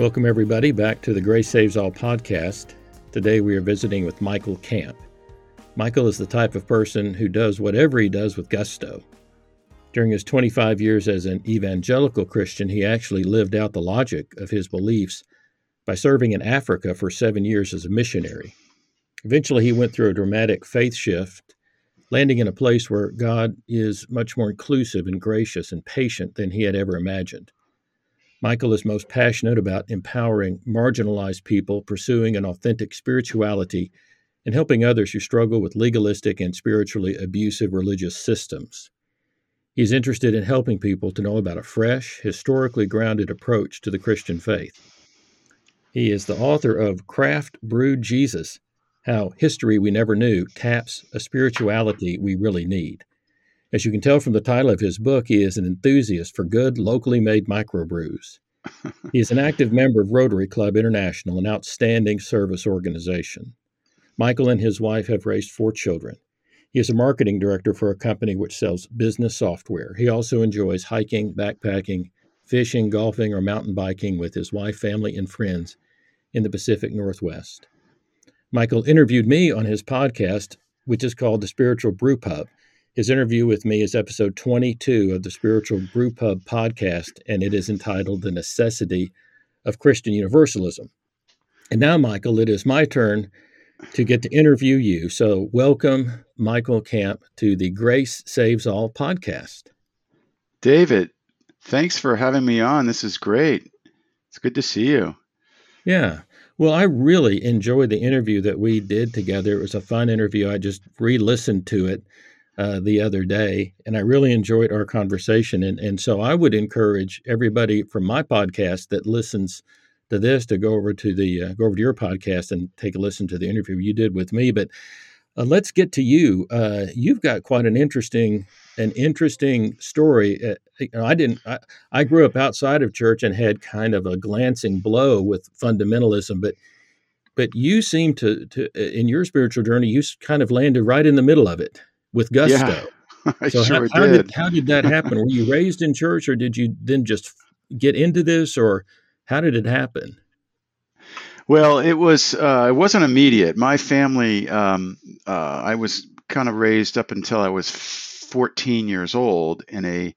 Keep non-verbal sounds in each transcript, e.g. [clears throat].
Welcome, everybody, back to the Grace Saves All podcast. Today we are visiting with Michael Camp. Michael is the type of person who does whatever he does with gusto. During his 25 years as an evangelical Christian, he actually lived out the logic of his beliefs by serving in Africa for seven years as a missionary. Eventually, he went through a dramatic faith shift, landing in a place where God is much more inclusive and gracious and patient than he had ever imagined. Michael is most passionate about empowering marginalized people pursuing an authentic spirituality and helping others who struggle with legalistic and spiritually abusive religious systems. He is interested in helping people to know about a fresh, historically grounded approach to the Christian faith. He is the author of Craft Brewed Jesus How History We Never Knew Taps a Spirituality We Really Need. As you can tell from the title of his book, he is an enthusiast for good, locally made microbrews. he is an active member of Rotary Club International, an outstanding service organization. Michael and his wife have raised four children. He is a marketing director for a company which sells business software. He also enjoys hiking, backpacking, fishing, golfing, or mountain biking with his wife, family, and friends in the Pacific Northwest. Michael interviewed me on his podcast, which is called The Spiritual Brew Pub. His interview with me is episode 22 of the Spiritual Brewpub podcast, and it is entitled The Necessity of Christian Universalism. And now, Michael, it is my turn to get to interview you. So, welcome, Michael Camp, to the Grace Saves All podcast. David, thanks for having me on. This is great. It's good to see you. Yeah. Well, I really enjoyed the interview that we did together. It was a fun interview. I just re listened to it uh, the other day, and I really enjoyed our conversation. And, and so I would encourage everybody from my podcast that listens to this to go over to the uh, go over to your podcast and take a listen to the interview you did with me. But uh, let's get to you. Uh, you've got quite an interesting an interesting story. Uh, you know, I didn't. I, I grew up outside of church and had kind of a glancing blow with fundamentalism, but but you seem to to in your spiritual journey, you kind of landed right in the middle of it with gusto. Yeah, [laughs] I so sure how, how did. did. how did that happen? Were you raised in church, or did you then just get into this, or how did it happen? Well, it was uh, it wasn't immediate. My family, um, uh, I was kind of raised up until I was 14 years old in a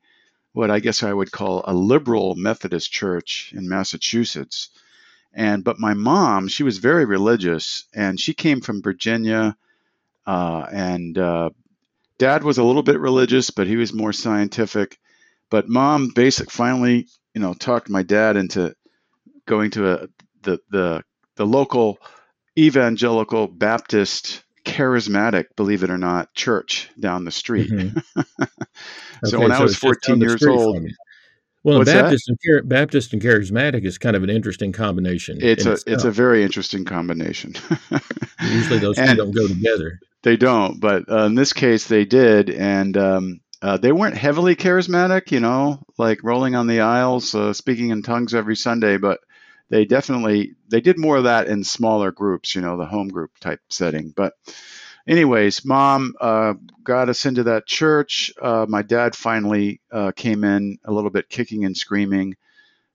what I guess I would call a liberal Methodist church in Massachusetts. And but my mom, she was very religious, and she came from Virginia, uh, and uh, dad was a little bit religious, but he was more scientific. But mom, basic, finally, you know, talked my dad into going to a the the the local evangelical Baptist charismatic, believe it or not, church down the street. Mm-hmm. [laughs] so Okay, when I was it's just down 14 years old. Well, What's that? Baptist and char- Baptist and charismatic is kind of an interesting combination. it's in a it's a very interesting combination. [laughs] usually those two don't go together. they don't, but uh, in this case they did, and um, uh, they weren't heavily charismatic, you know, like rolling on the aisles, uh, speaking in tongues every Sunday, but they definitely they did more of that in smaller groups, you know, the home group type setting. But anyways, mom uh, got us into that church. Uh, my dad finally uh, came in a little bit kicking and screaming,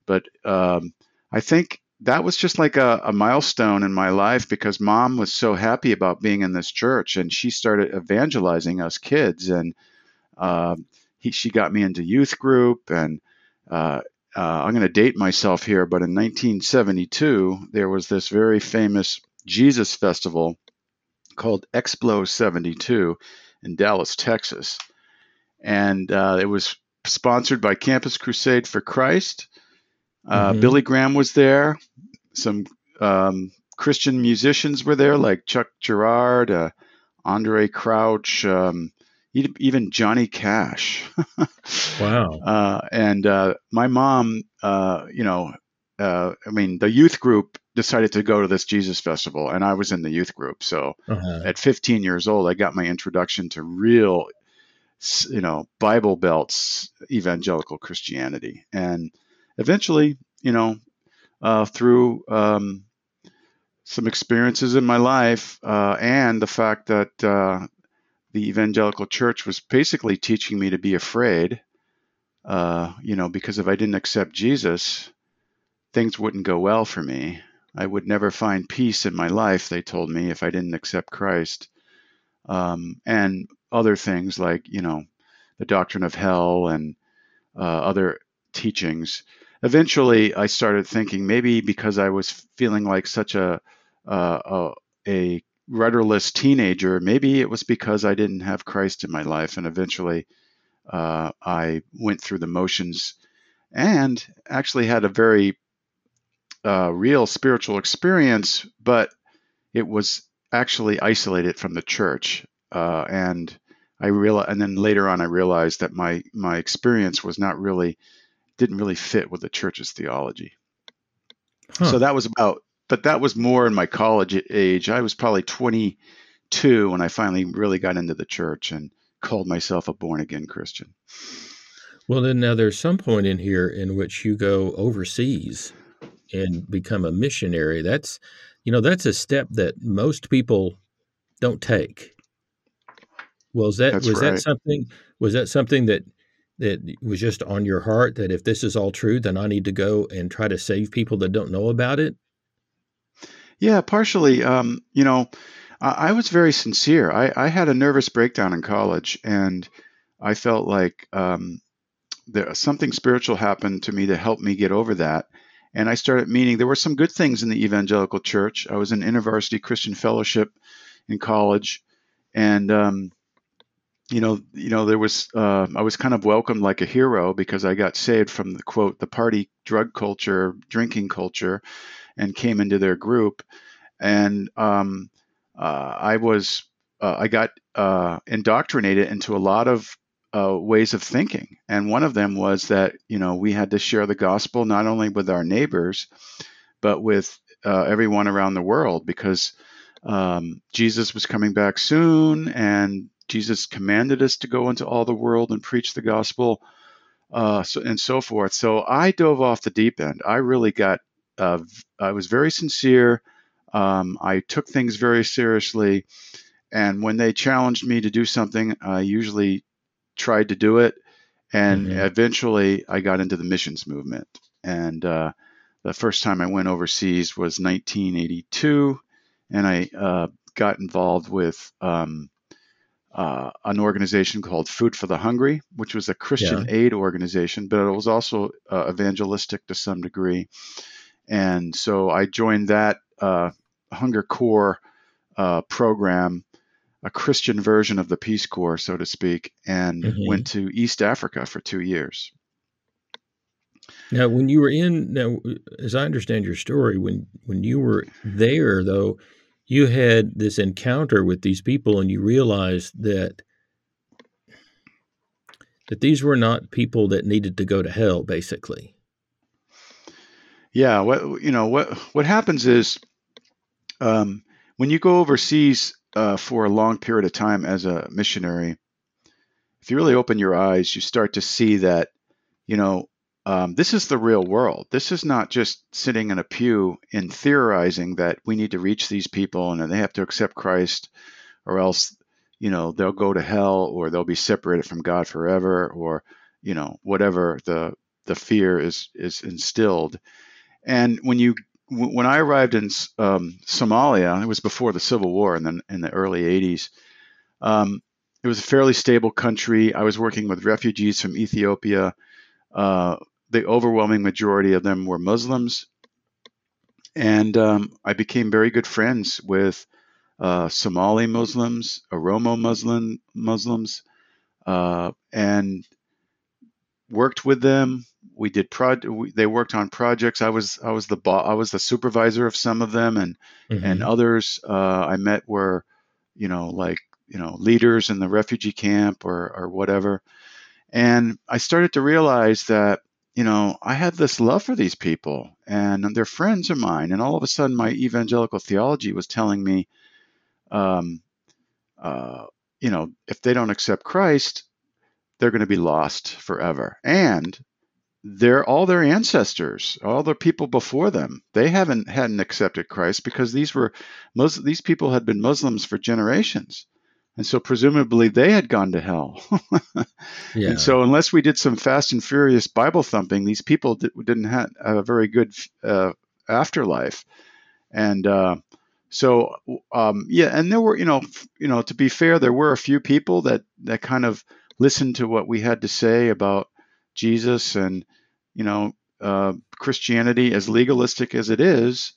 but um, I think that was just like a, a milestone in my life because mom was so happy about being in this church and she started evangelizing us kids and uh, he, she got me into youth group and uh, uh, I'm going to date myself here, but in 1972 there was this very famous Jesus festival called Explo 72 in Dallas, Texas, and uh, it was sponsored by Campus Crusade for Christ. Uh, Mhm. Billy Graham was there. Some um, Christian musicians were there, like Chuck Girard, uh, Andraé Crouch, um, even Johnny Cash. [laughs] Wow. Uh, and uh, my mom, uh, you know, uh, I mean, the youth group decided to go to this Jesus festival, and I was in the youth group. So uh-huh. at 15 years old, I got my introduction to real, you know, Bible belts evangelical Christianity, and eventually, you know, uh, through um, some experiences in my life uh, and the fact that uh, the evangelical church was basically teaching me to be afraid, uh, you know, because if I didn't accept Jesus, things wouldn't go well for me. I would never find peace in my life, they told me, if I didn't accept Christ. Um, and other things like, you know, the doctrine of hell and uh, other teachings. Eventually, I started thinking maybe because I was feeling like such a, uh, a, a rudderless teenager, maybe it was because I didn't have Christ in my life. And eventually, uh, I went through the motions and actually had a very uh, real spiritual experience, but it was actually isolated from the church. Uh, and I realized, and then later on, I realized that my my experience was not really didn't really fit with the church's theology. Huh. So that was about, but that was more in my college age. I was probably 22 when I finally really got into the church and called myself a born again Christian. Well, then now there's some point in here in which you go overseas and become a missionary. That's, you know, that's a step that most people don't take. Well, is that that's was right. that something was that something that that was just on your heart that if this is all true, then I need to go and try to save people that don't know about it? Yeah, partially. Um, you know, I, I, was very sincere. I, I, had a nervous breakdown in college, and I felt like um, there something spiritual happened to me to help me get over that and I started meeting. There were some good things in the evangelical church. I was in InterVarsity Christian Fellowship in college, and um, you know, you know, there was uh, I was kind of welcomed like a hero because I got saved from the quote the party drug culture, drinking culture, and came into their group, and um, uh, I was uh, I got uh, indoctrinated into a lot of uh, ways of thinking. And one of them was that, you know, we had to share the gospel not only with our neighbors, but with uh, everyone around the world because um, Jesus was coming back soon and Jesus commanded us to go into all the world and preach the gospel uh, so, and so forth. So I dove off the deep end. I really got, uh, I was very sincere. Um, I took things very seriously. And when they challenged me to do something, I usually tried to do it, and mm-hmm. eventually I got into the missions movement. And uh, the first time I went overseas was 1982, and I uh, got involved with um, uh, an organization called Food for the Hungry, which was a Christian yeah. aid organization, but it was also uh, evangelistic to some degree. And so I joined that uh, Hunger Corps uh, program a Christian version of the Peace Corps, so to speak, and mm-hmm. went to East Africa for two years. Now, when you were in, now, as I understand your story, when when you were there, though, you had this encounter with these people, and you realized that that these were not people that needed to go to hell, basically. Yeah, what you know, what what happens is, um, when you go overseas, uh, for a long period of time as a missionary, if you really open your eyes, you start to see that, you know, um, this is the real world. This is not just sitting in a pew and theorizing that we need to reach these people and they have to accept Christ or else, you know, they'll go to hell or they'll be separated from God forever or, you know, whatever the the fear is is instilled. And when you when I arrived in um, Somalia, it was before the Civil War in the, in the early 80s. Um, it was a fairly stable country. I was working with refugees from Ethiopia. Uh, the overwhelming majority of them were Muslims. And um, I became very good friends with uh, Somali Muslims, Oromo Muslim Muslims, uh, and worked with them we did pro we, they worked on projects i was i was the bo- i was the supervisor of some of them and mm-hmm. and others uh, i met were you know like you know leaders in the refugee camp or or whatever and i started to realize that you know, I had this love for these people and they're friends of mine. And all of a sudden, my evangelical theology was telling me, um, uh, you know, if they don't accept Christ, they're going to be lost forever. And they're all their ancestors, all the people before them. They haven't hadn't accepted Christ because these were most these people had been Muslims for generations. And so presumably they had gone to hell. [laughs] yeah. And so unless we did some fast and furious Bible thumping, these people did, not have, a very good uh, afterlife. And uh, so um, yeah, and there were you know you know to be fair, there were a few people that that kind of listened to what we had to say about Jesus and you know uh, Christianity, as legalistic as it is,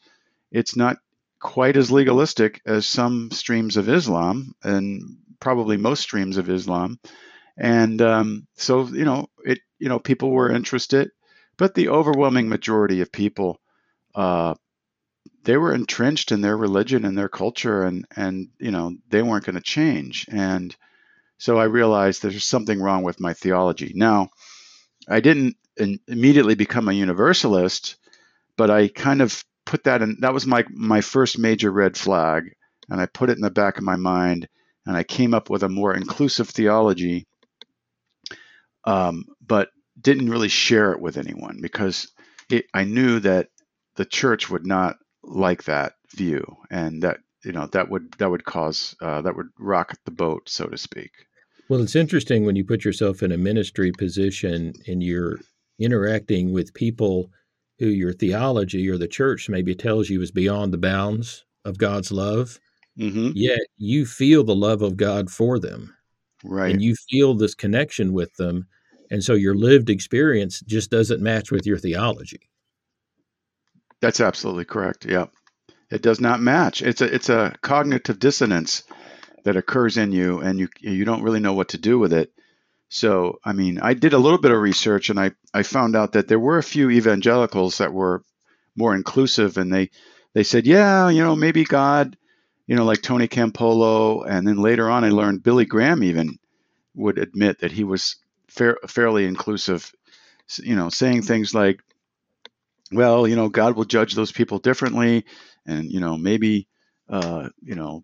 it's not quite as legalistic as some streams of Islam and probably most streams of Islam. And um, so you know it you know people were interested, but the overwhelming majority of people uh, they were entrenched in their religion and their culture and and you know they weren't going to change and so I realized there's something wrong with my theology. Now, I didn't immediately become a universalist, but I kind of put that in. That was my my first major red flag, and I put it in the back of my mind, and I came up with a more inclusive theology, um, but didn't really share it with anyone because it, I knew that the church would not like that view, and that you know that would that would cause uh, that would rock the boat, so to speak. Well, it's interesting when you put yourself in a ministry position and you're interacting with people who your theology or the church maybe tells you is beyond the bounds of God's love. Mm-hmm. Yet you feel the love of God for them. Right. And you feel this connection with them. And so your lived experience just doesn't match with your theology. That's absolutely correct. Yeah. It does not match. It's a it's a cognitive dissonance that occurs in you and you you don't really know what to do with it. So, I mean, I did a little bit of research and I, I found out that there were a few evangelicals that were more inclusive and they they said, yeah, you know, maybe God, you know, like Tony Campolo, and then later on I learned Billy Graham even would admit that he was fair, fairly inclusive, you know, saying things like, well, you know, God will judge those people differently, and you know, maybe, uh, you know,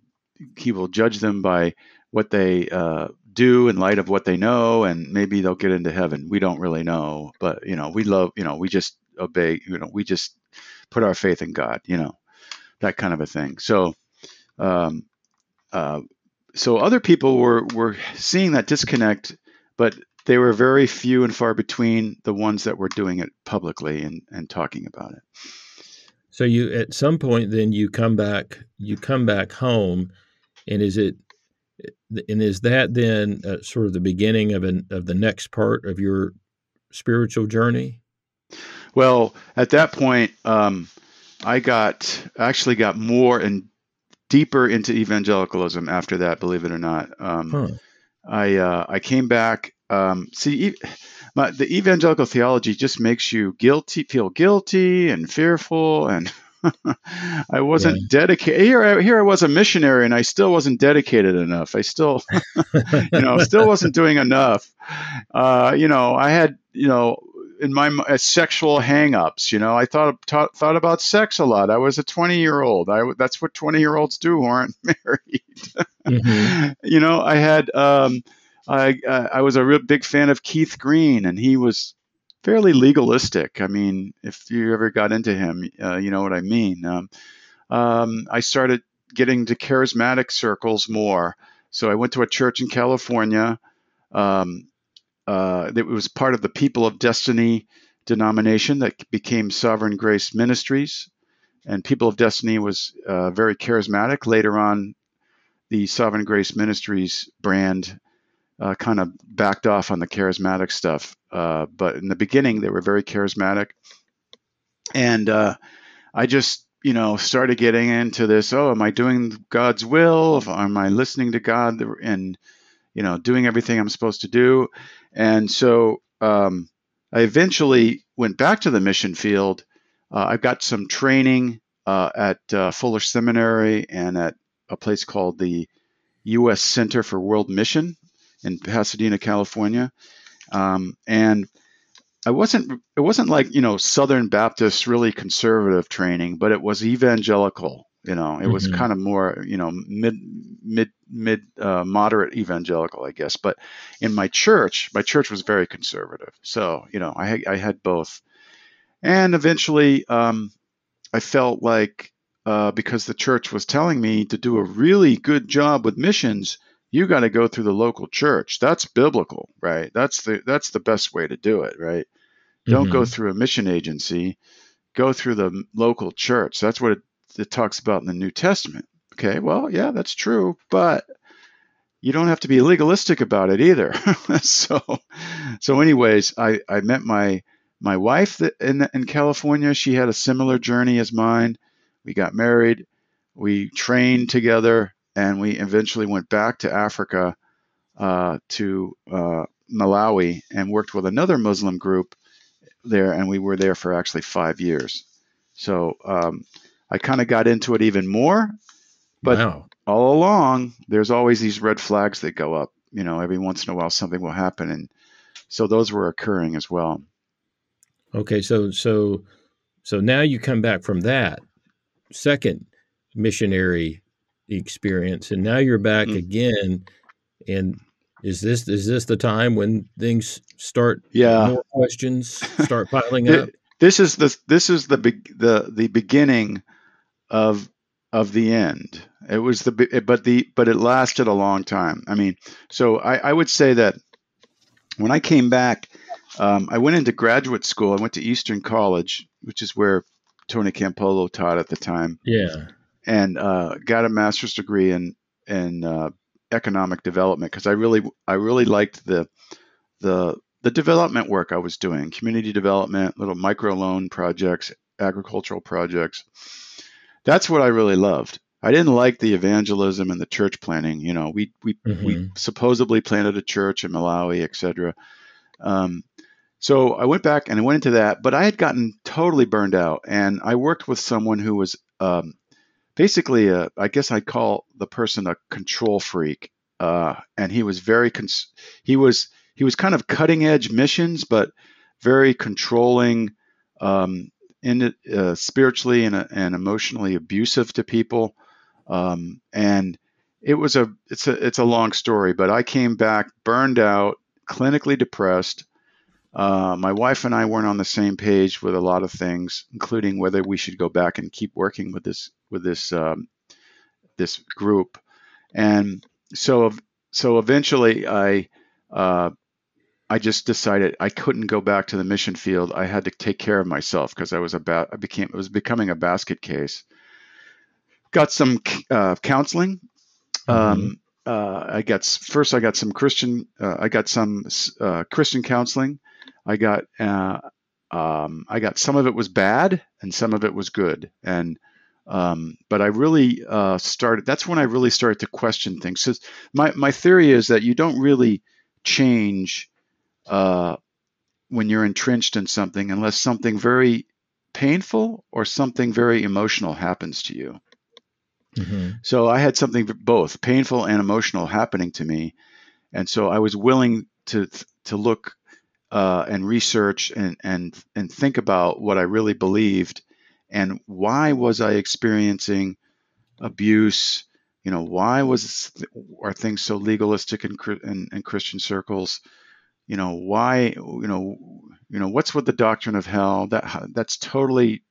he will judge them by what they uh, do in light of what they know, and maybe they'll get into heaven. We don't really know, but you know, we love, you know, we just obey, you know, we just put our faith in God, you know, that kind of a thing. So, um, uh, so other people were were seeing that disconnect, but they were very few and far between the ones that were doing it publicly and, and talking about it. So you at some point then you come back you come back home and is it and is that then uh, sort of the beginning of an of the next part of your spiritual journey? Well, at that point, um, I got actually got more and deeper into evangelicalism after that. Believe it or not, um, huh. I uh, I came back. Um, see, my, the evangelical theology just makes you guilty, feel guilty and fearful and [laughs] [laughs] I wasn't yeah. dedicated. Here, I, here I was a missionary, and I still wasn't dedicated enough. I still, [laughs] you know, still wasn't doing enough. Uh, you know, I had, you know, in my uh, sexual hangups. You know, I thought ta- thought about sex a lot. I was a 20 year old. I that's what 20 year olds do who aren't [laughs] married. mm-hmm. You know, I had. Um, I I was a real big fan of Keith Green, and he was fairly legalistic. I mean, if you ever got into him, uh, you know what I mean. Um, um, I started getting to charismatic circles more. So I went to a church in California. Um, uh, it was part of the People of Destiny denomination that became Sovereign Grace Ministries. And People of Destiny was uh, very charismatic. Later on, the Sovereign Grace Ministries brand uh, kind of backed off on the charismatic stuff. Uh, but in the beginning, they were very charismatic. And uh, I just, you know, started getting into this. Oh, am I doing God's will? Am I listening to God and, you know, doing everything I'm supposed to do? And so um, I eventually went back to the mission field. Uh, I got some training uh, at uh, Fuller Seminary and at a place called the U.S. Center for World Mission in Pasadena, California. Um, and I wasn't it wasn't like you know Southern Baptist really conservative training, but it was evangelical. You know, it mm-hmm. was kind of more you know mid mid mid uh, moderate evangelical, I guess. But in my church, my church was very conservative. So you know, I I had both, and eventually um, I felt like uh, because the church was telling me to do a really good job with missions, you got to go through the local church. That's biblical, right? That's the that's the best way to do it, right? Mm-hmm. Don't go mm-hmm. through a mission agency. Go through the local church. That's what it, it talks about in the New Testament. Okay, well, yeah, that's true, but you don't have to be legalistic about it either. [laughs] so, so anyways, I, I met my my wife in in California. She had a similar journey as mine. We got married. We trained together and we eventually went back to Africa uh, to uh, Malawi and worked with another Muslim group there, and we were there for actually five years. So um, I kind of got into it even more, but wow. all along there's always these red flags that go up. You know, every once in a while something will happen, and so those were occurring as well. Okay, so so so now you come back from that second missionary experience, and now you're back mm-hmm. again. And is this is this the time when things start? Yeah, more questions [laughs] start piling up. This is the this is the big the the beginning of of the end. It was the but the but it lasted a long time. I mean, so I, I would say that when I came back, um, I went into graduate school. I went to Eastern College, which is where Tony Campolo taught at the time. Yeah and uh, got a master's degree in in uh, economic development because I really I really liked the the the development work I was doing, community development, little micro loan projects, agricultural projects. That's what I really loved. I didn't like the evangelism and the church planting. You know, we we mm-hmm. we supposedly planted a church in Malawi, etc. Um, so I went back and I went into that, but I had gotten totally burned out, and I worked with someone who was um, basically, a, I guess I'd call the person a control freak. Uh, and he was very cons- he was he was kind of cutting edge missions, but very controlling, um, in uh, spiritually and, uh, and emotionally abusive to people. Um, and it was a it's a it's a long story, but I came back burned out, clinically depressed. Uh, my wife and I weren't on the same page with a lot of things, including whether we should go back and keep working with this with this um, this group, and so so eventually I uh, I just decided I couldn't go back to the mission field. I had to take care of myself because I was about I became it was becoming a basket case. Got some uh, counseling. Mm-hmm. Um, uh, I got first I got some Christian uh, I got some uh, Christian counseling. I got uh, um, I got some of it was bad and some of it was good and um, but I really uh, started. That's when I really started to question things. So my my theory is that you don't really change uh, when you're entrenched in something unless something very painful or something very emotional happens to you. Mm-hmm. So I had something both painful and emotional happening to me, and so I was willing to to look uh, and research and and and think about what I really believed and why was I experiencing abuse? You know, why was are things so legalistic in, in, in Christian circles? You know, why? You know, you know, what's with the doctrine of hell? That that's totally,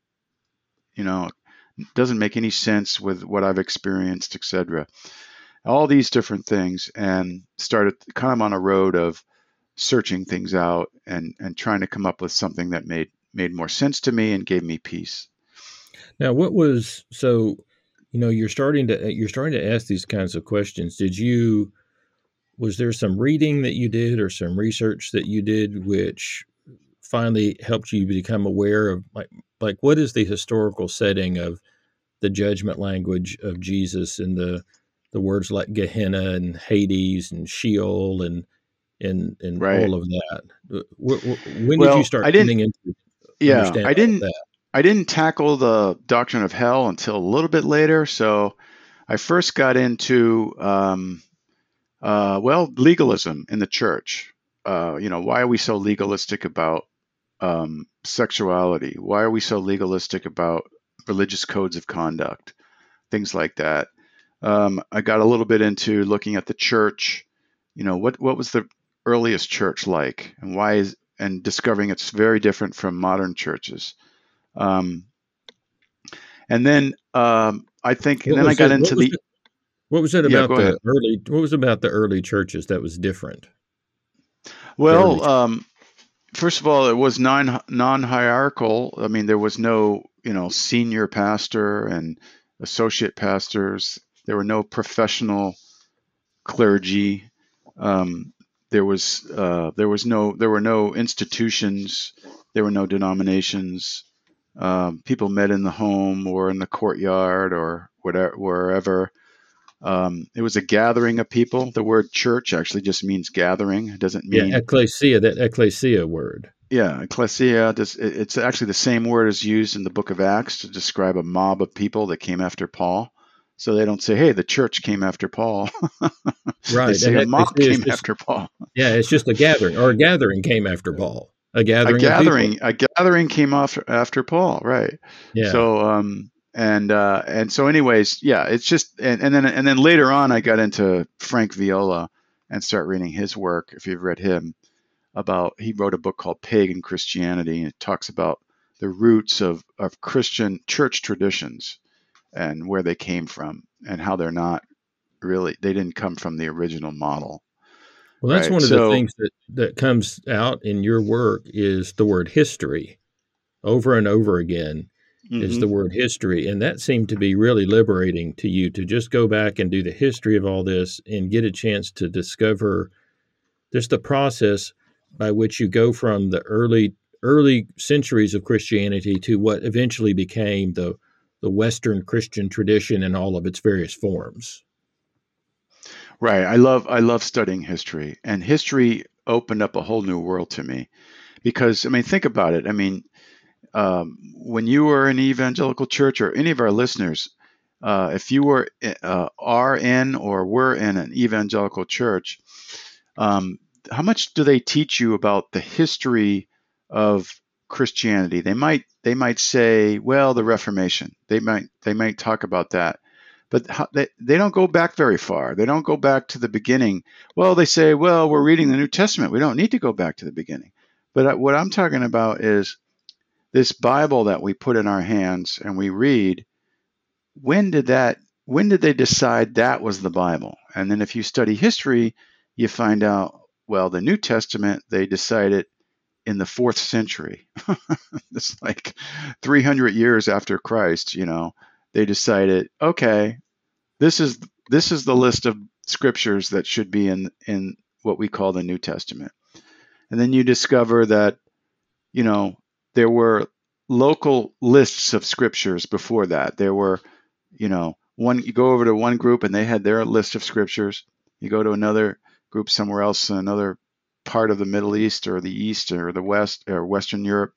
you know, doesn't make any sense with what I've experienced, etc. All these different things, and started kind of on a road of searching things out and and trying to come up with something that made made more sense to me and gave me peace. Now, what was so? You know, you're starting to you're starting to ask these kinds of questions. Did you? Was there some reading that you did or some research that you did which finally helped you become aware of like like what is the historical setting of the judgment language of Jesus and the the words like Gehenna and Hades and Sheol and and and right. all of that. Uh, when well, did you start I didn't, into yeah, I didn't. That? I didn't tackle the doctrine of hell until a little bit later. So I first got into, um, uh, well, legalism in the church. Uh, you know, why are we so legalistic about um, sexuality? Why are we so legalistic about religious codes of conduct? Things like that. Um, I got a little bit into looking at the church. You know, what what was the earliest church like, and why is and discovering it's very different from modern churches. Um, and then um, I think, and then I got it, into what the. It, what was it yeah, about the ahead. early? What was about the early churches that was different? Well, um, first of all, it was non non hierarchical. I mean, there was no you know senior pastor and associate pastors. There were no professional clergy. Um, there was uh, there was no there were no institutions. There were no denominations. Um, people met in the home or in the courtyard or whatever wherever. Um, it was a gathering of people. The word church actually just means gathering. It doesn't mean yeah, ecclesia. That ecclesia word. Yeah, ecclesia. It's actually the same word as used in the Book of Acts to describe a mob of people that came after Paul. So they don't say, "Hey, the church came after Paul." [laughs] right. they say and a mob came just, after Paul. Yeah, it's just a gathering, or a gathering came after Paul. A gathering. A gathering. A gathering came off after Paul. Right. Yeah. So um and uh and so anyways, yeah, it's just and, and then and then later on, I got into Frank Viola and start reading his work. If you've read him, about he wrote a book called Pagan Christianity, and it talks about the roots of of Christian church traditions and where they came from and how they're not really they didn't come from the original model. Well, that's right? one of so, the things that that comes out in your work is the word history, over and over again. Mm-hmm. Is the word history, and that seemed to be really liberating to you to just go back and do the history of all this and get a chance to discover just the process by which you go from the early early centuries of Christianity to what eventually became the the Western Christian tradition in all of its various forms. Right. I love I love studying history, and history opened up a whole new world to me, because I mean, think about it. I mean, um, when you were in an evangelical church, or any of our listeners, uh, if you were uh, are in or were in an evangelical church, um, how much do they teach you about the history of Christianity? They might they might say, well, the Reformation. They might they might talk about that, but they they don't go back very far. They don't go back to the beginning. Well, they say, well, we're reading the New Testament. We don't need to go back to the beginning. But what I'm talking about is this Bible that we put in our hands and we read. When did that? When did they decide that was the Bible? And then if you study history, you find out well, the New Testament, they decided in the fourth century. [laughs] it's like 300 years after Christ, you know, they decided, okay, this is this is the list of scriptures that should be in in what we call the New Testament. And then you discover that, you know, there were local lists of scriptures before that. There were, you know, one you go over to one group and they had their list of scriptures. You go to another group somewhere else in another part of the Middle East or the East or the West or Western Europe,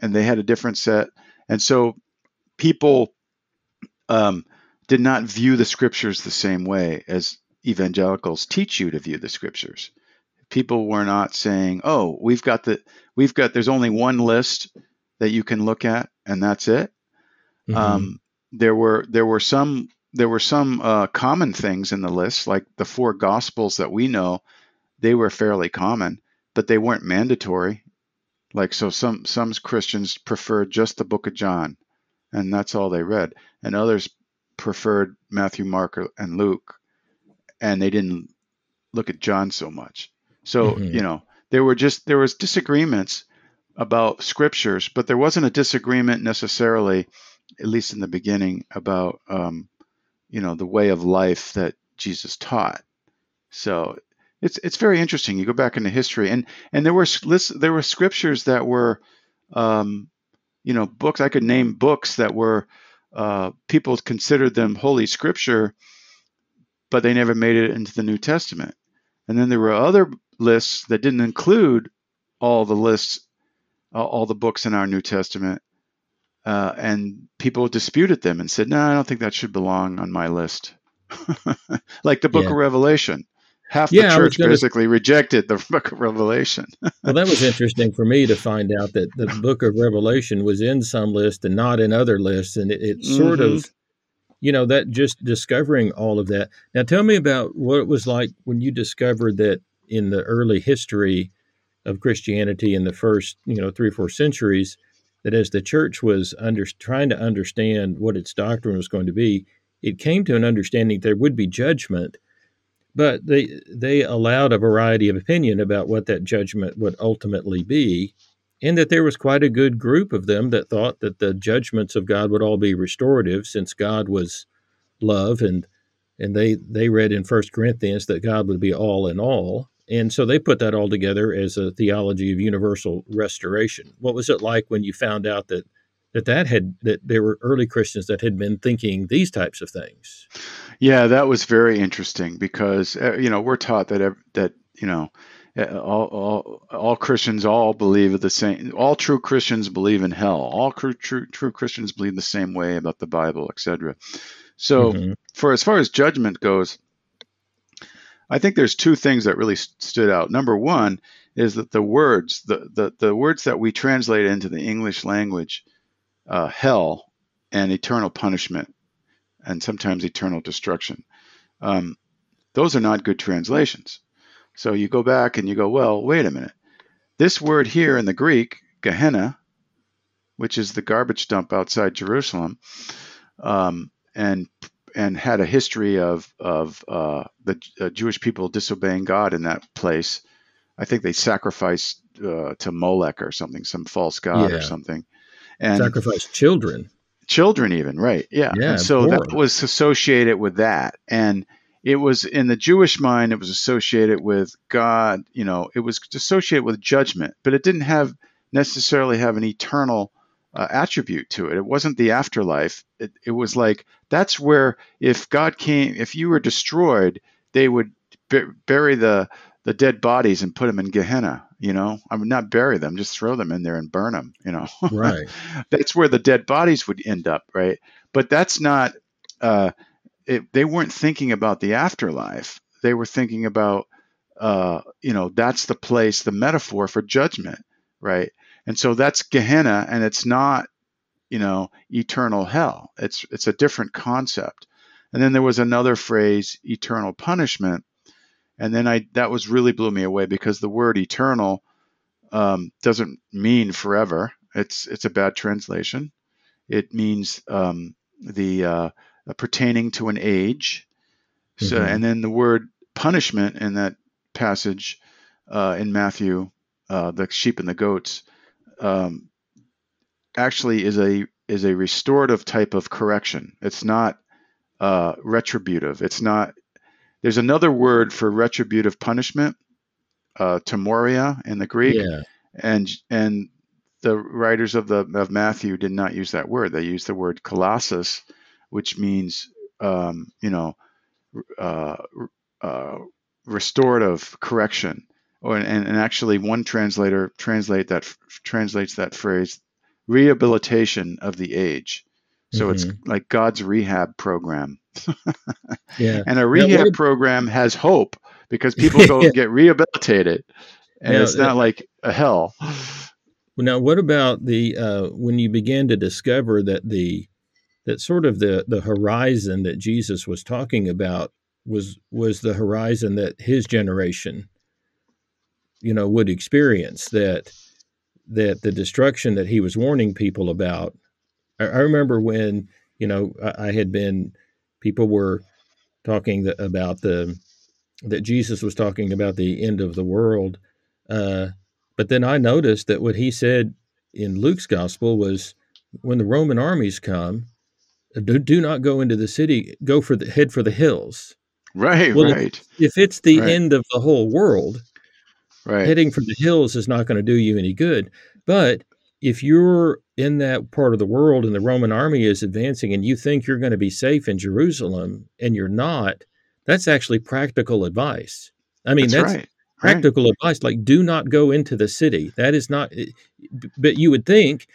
and they had a different set. And so people um, did not view the scriptures the same way as evangelicals teach you to view the scriptures. People were not saying, "Oh, we've got the we've got there's only one list that you can look at, and that's it." Mm-hmm. Um, there were there were some there were some uh, common things in the list, like the four gospels that we know. They were fairly common, but they weren't mandatory. Like so, some some Christians preferred just the Book of John, and that's all they read, and others preferred Matthew, Mark, and Luke, and they didn't look at John so much. So mm-hmm. you know, there were just there was disagreements about scriptures, but there wasn't a disagreement necessarily, at least in the beginning, about um, you know the way of life that Jesus taught. So it's it's very interesting. You go back into history, and and there were there were scriptures that were, um, you know, books. I could name books that were uh, people considered them holy scripture, but they never made it into the New Testament. And then there were other lists that didn't include all the lists, all the books in our New Testament, uh, and people disputed them and said, "No, I don't think that should belong on my list." [laughs] like the Book yeah. of Revelation half the yeah, church gonna, basically rejected the [laughs] book of Revelation. well, that was interesting for me to find out that the book of Revelation was in some list and not in other lists, and it, it mm-hmm. sort of, you know, that just discovering all of that. Now, tell me about what it was like when you discovered that in the early history of Christianity in the first, you know, three or four centuries, that as the church was under, trying to understand what its doctrine was going to be, it came to an understanding there would be judgment but they they allowed a variety of opinion about what that judgment would ultimately be, and that there was quite a good group of them that thought that the judgments of God would all be restorative, since God was love, and and they they read in First Corinthians that God would be all in all, and so they put that all together as a theology of universal restoration. What was it like when you found out that that that had that there were early Christians that had been thinking these types of things. Yeah, that was very interesting because uh, you know we're taught that that you know uh, all, all, all Christians all believe the same. All true Christians believe in hell. All true true, true Christians believe the same way about the Bible, etc. So, mm-hmm. for as far as judgment goes, I think there's two things that really st- stood out. Number one is that the words, the, the the words that we translate into the English language, uh, hell and eternal punishment, and sometimes eternal destruction. Um, those are not good translations. So you go back and you go, well, wait a minute. This word here in the Greek, Gehenna, which is the garbage dump outside Jerusalem, um, and and had a history of of uh, the uh, Jewish people disobeying God in that place. I think they sacrificed uh, to Molech or something, some false god yeah. or something and sacrificed children children even right yeah, yeah and so that was associated with that. And it was in the jewish mind it was associated with god you know it was associated with judgment but it didn't have necessarily have an eternal uh, attribute to it. It wasn't the afterlife. It, it was like that's where if god came if you were destroyed they would bury the the dead bodies and put them in Gehenna. You know, I would not bury them, just throw them in there and burn them. You know, [laughs] right? that's where the dead bodies would end up, right? But that's not. Uh, it, they weren't thinking about the afterlife. They were thinking about, uh, you know, that's the place, the metaphor for judgment, right? And so that's Gehenna, and it's not, you know, eternal hell. It's it's a different concept. And then there was another phrase, eternal punishment, and then I that was really blew me away because the word eternal um, doesn't mean forever. It's it's a bad translation. It means um, the uh, pertaining to an age. So mm-hmm. and then the word punishment in that passage uh, in Matthew, uh, the sheep and the goats, um, actually is a is a restorative type of correction. It's not uh, retributive. It's not there's another word for retributive punishment, uh, timoria in the Greek, yeah. and and the writers of the of Matthew did not use that word. They used the word kolasis, which means um, you know uh, uh, restorative correction. Or, and, and actually, one translator translate that translates that phrase rehabilitation of the age. So mm-hmm. it's like God's rehab program. [laughs] yeah. And a rehab now, program has hope because [laughs] people go get rehabilitated. And now, it's not uh, like a hell. Now, what about the uh, when you began to discover that the that sort of the the horizon that Jesus was talking about was was the horizon that his generation, you know, would experience that that the destruction that he was warning people about I, I remember when you know I, I, had been people were talking the, about the that Jesus was talking about the end of the world, uh, but then I noticed that what he said in Luke's gospel was when the Roman armies come, do, do not go into the city, go for the head for the hills. Right, well, right. If, if it's the right. end of the whole world, right. heading for the hills is not going to do you any good. But if you're in that part of the world and the Roman army is advancing and you think you're going to be safe in Jerusalem and you're not, that's actually practical advice. I mean, that's, that's right. practical right. advice. Like, do not go into the city. That is not, eh, but you would think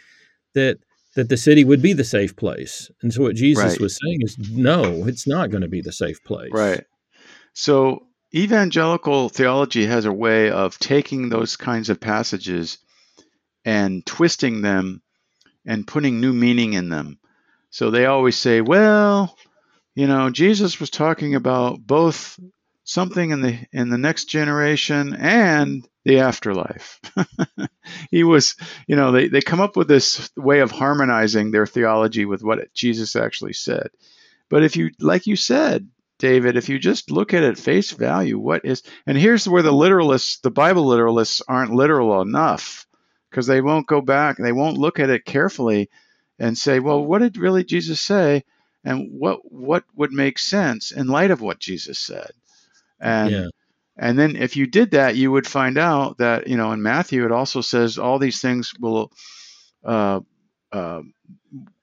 that that the city would be the safe place. And so what Jesus right. was saying is, no, it's not going to be the safe place. Right. So evangelical theology has a way of taking those kinds of passages and twisting them and putting new meaning in them. So they always say, well, you know, Jesus was talking about both something in the in the next generation and the afterlife. [laughs] he was, you know, they, they come up with this way of harmonizing their theology with what Jesus actually said. But if you, like you said, David, if you just look at it face value, what is, and here's where the literalists, the Bible literalists aren't literal enough because they won't go back, they won't look at it carefully and say, well, what did really Jesus say? And what what would make sense in light of what Jesus said? And yeah. And then if you did that, you would find out that, you know, in Matthew, it also says all these things will, uh, uh,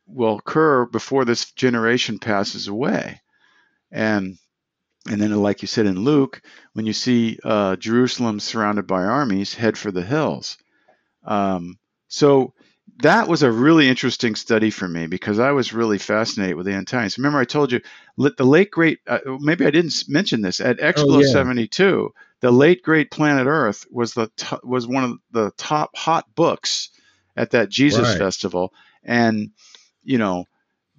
will occur before this generation passes away. And, and then, like you said in Luke, when you see uh, Jerusalem surrounded by armies, head for the hills. Um, so that was a really interesting study for me because I was really fascinated with the end times. Remember, I told you the late great, uh, maybe I didn't mention this at Explo oh, yeah. 72. The late great Planet Earth was the t- was one of the top hot books at that Jesus right. festival, and you know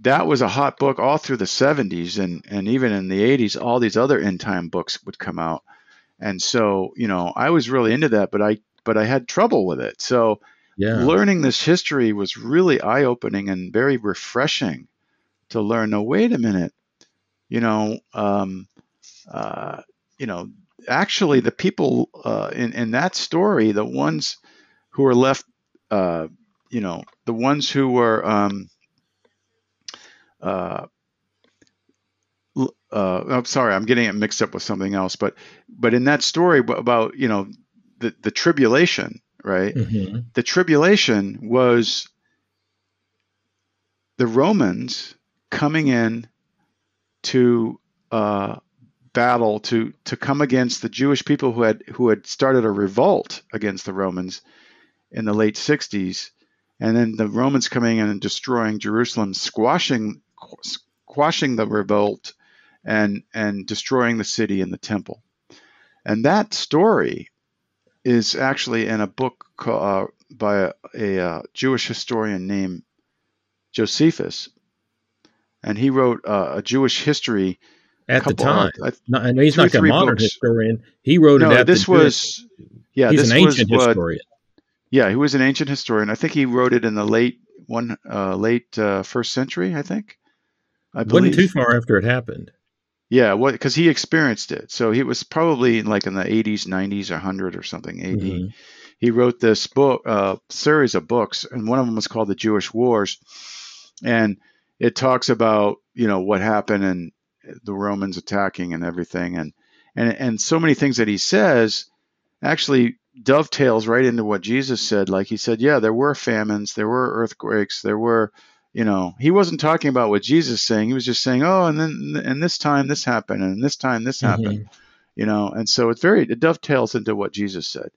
that was a hot book all through the 70s and and even in the 80s. All these other end time books would come out, and so you know I was really into that, but I but I had trouble with it. So yeah. learning this history was really eye opening and very refreshing to learn. No, wait a minute, you know, um, uh, you know, actually the people uh, in in that story, the ones who were left, uh, you know, the ones who were. Um, uh, uh, I'm sorry, I'm getting it mixed up with something else, but but in that story about you know the the tribulation, right? Mm-hmm. The tribulation was the Romans coming in to uh, battle to to come against the Jewish people who had who had started a revolt against the Romans in the late 60s, and then the Romans coming in and destroying Jerusalem, squashing squashing the revolt and and destroying the city and the temple. And that story is actually in a book uh, by a, a, uh, Jewish historian named Josephus, and he wrote uh, a Jewish history at the time. Of, no, he's not a modern books. historian. He wrote no, it. This was yeah. He's this an ancient was historian. yeah, he was an ancient historian. I think he wrote it in the late one uh, late uh, first century. I think. I believe. Wasn't too far after it happened. Yeah, what because he experienced it. So he was probably like in the 80s, 90s, or 100 or something AD. Mm-hmm. He wrote this book, uh, series of books, and one of them was called The Jewish Wars, and it talks about you know what happened and the Romans attacking and everything, and and and so many things that he says actually dovetails right into what Jesus said. Like he said, yeah, there were famines, there were earthquakes, there were you know, he wasn't talking about what Jesus is saying. He was just saying, oh, and then and this time this happened, and this time this mm-hmm. happened. You know, and so it's very it dovetails into what Jesus said.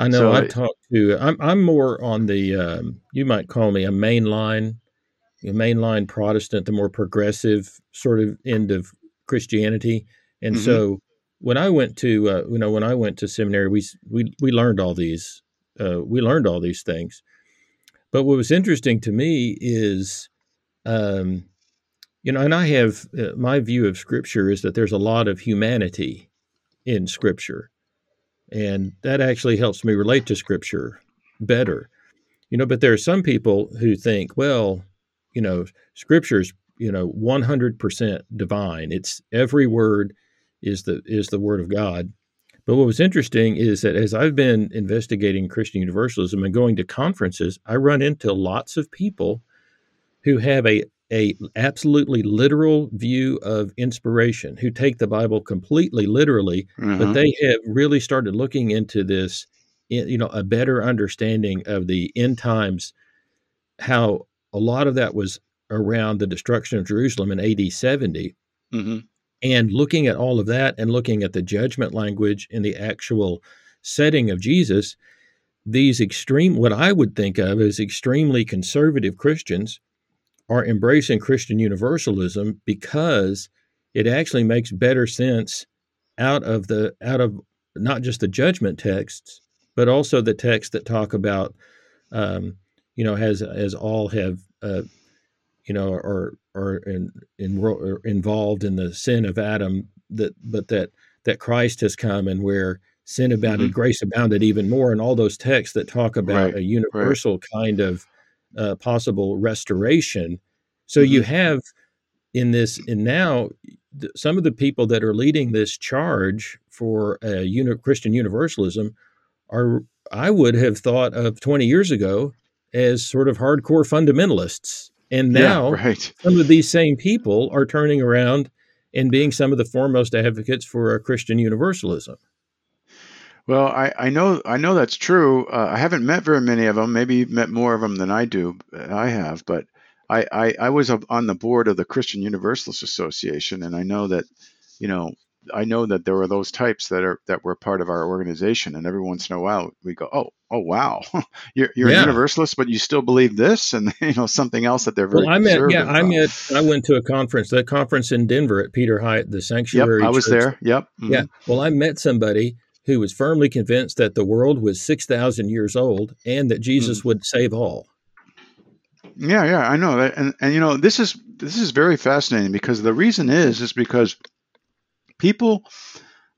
I know. So I've it, talked to. I'm I'm more on the. Um, you might call me a mainline, a mainline Protestant, the more progressive sort of end of Christianity. And mm-hmm. so when I went to, uh, you know, when I went to seminary, we we we learned all these. Uh, we learned all these things. But what was interesting to me is, um, you know, and I have uh, my view of Scripture is that there's a lot of humanity in Scripture, and that actually helps me relate to Scripture better. You know, but there are some people who think, well, you know, Scripture's you know 100% divine. It's every word is the is the word of God. But what was interesting is that as I've been investigating Christian Universalism and going to conferences, I run into lots of people who have a a absolutely literal view of inspiration, who take the Bible completely literally, mm-hmm. but they have really started looking into this, you know, a better understanding of the end times, how a lot of that was around the destruction of Jerusalem in AD 70. Mm-hmm. And looking at all of that and looking at the judgment language in the actual setting of Jesus, these extreme, what I would think of as extremely conservative Christians, are embracing Christian universalism because it actually makes better sense out of the out of not just the judgment texts, but also the texts that talk about, um, you know, as as all have, uh, you know, are are in, in, are involved in the sin of Adam. That but that that Christ has come and where sin abounded, mm-hmm. grace abounded even more, and all those texts that talk about right, a universal right. kind of uh, possible restoration. So mm-hmm. you have in this, and now some of the people that are leading this charge for uh, uni- Christian universalism are, I would have thought of 20 years ago as sort of hardcore fundamentalists. And now yeah, right. some of these same people are turning around and being some of the foremost advocates for a Christian universalism. Well, I, I know I know that's true. Uh, I haven't met very many of them. Maybe you've met more of them than I do. I have, but I, I, I was on the board of the Christian Universalist Association, and I know that, you know, I know that there were those types that are that were part of our organization, and every once in a while we go, oh, oh, wow, [laughs] you're, you're yeah. a Universalist, but you still believe this, and [laughs] you know something else that they're very. Well, I met, yeah, about. I met, I went to a conference, that conference in Denver at Peter Hiett, the Sanctuary. Yep, I was Church. there. Yep. Mm-hmm. Yeah. Well, I met somebody who was firmly convinced that the world was six thousand years old and that Jesus mm-hmm. would save all. Yeah, yeah, I know that, and and you know this is this is very fascinating because the reason is is because people,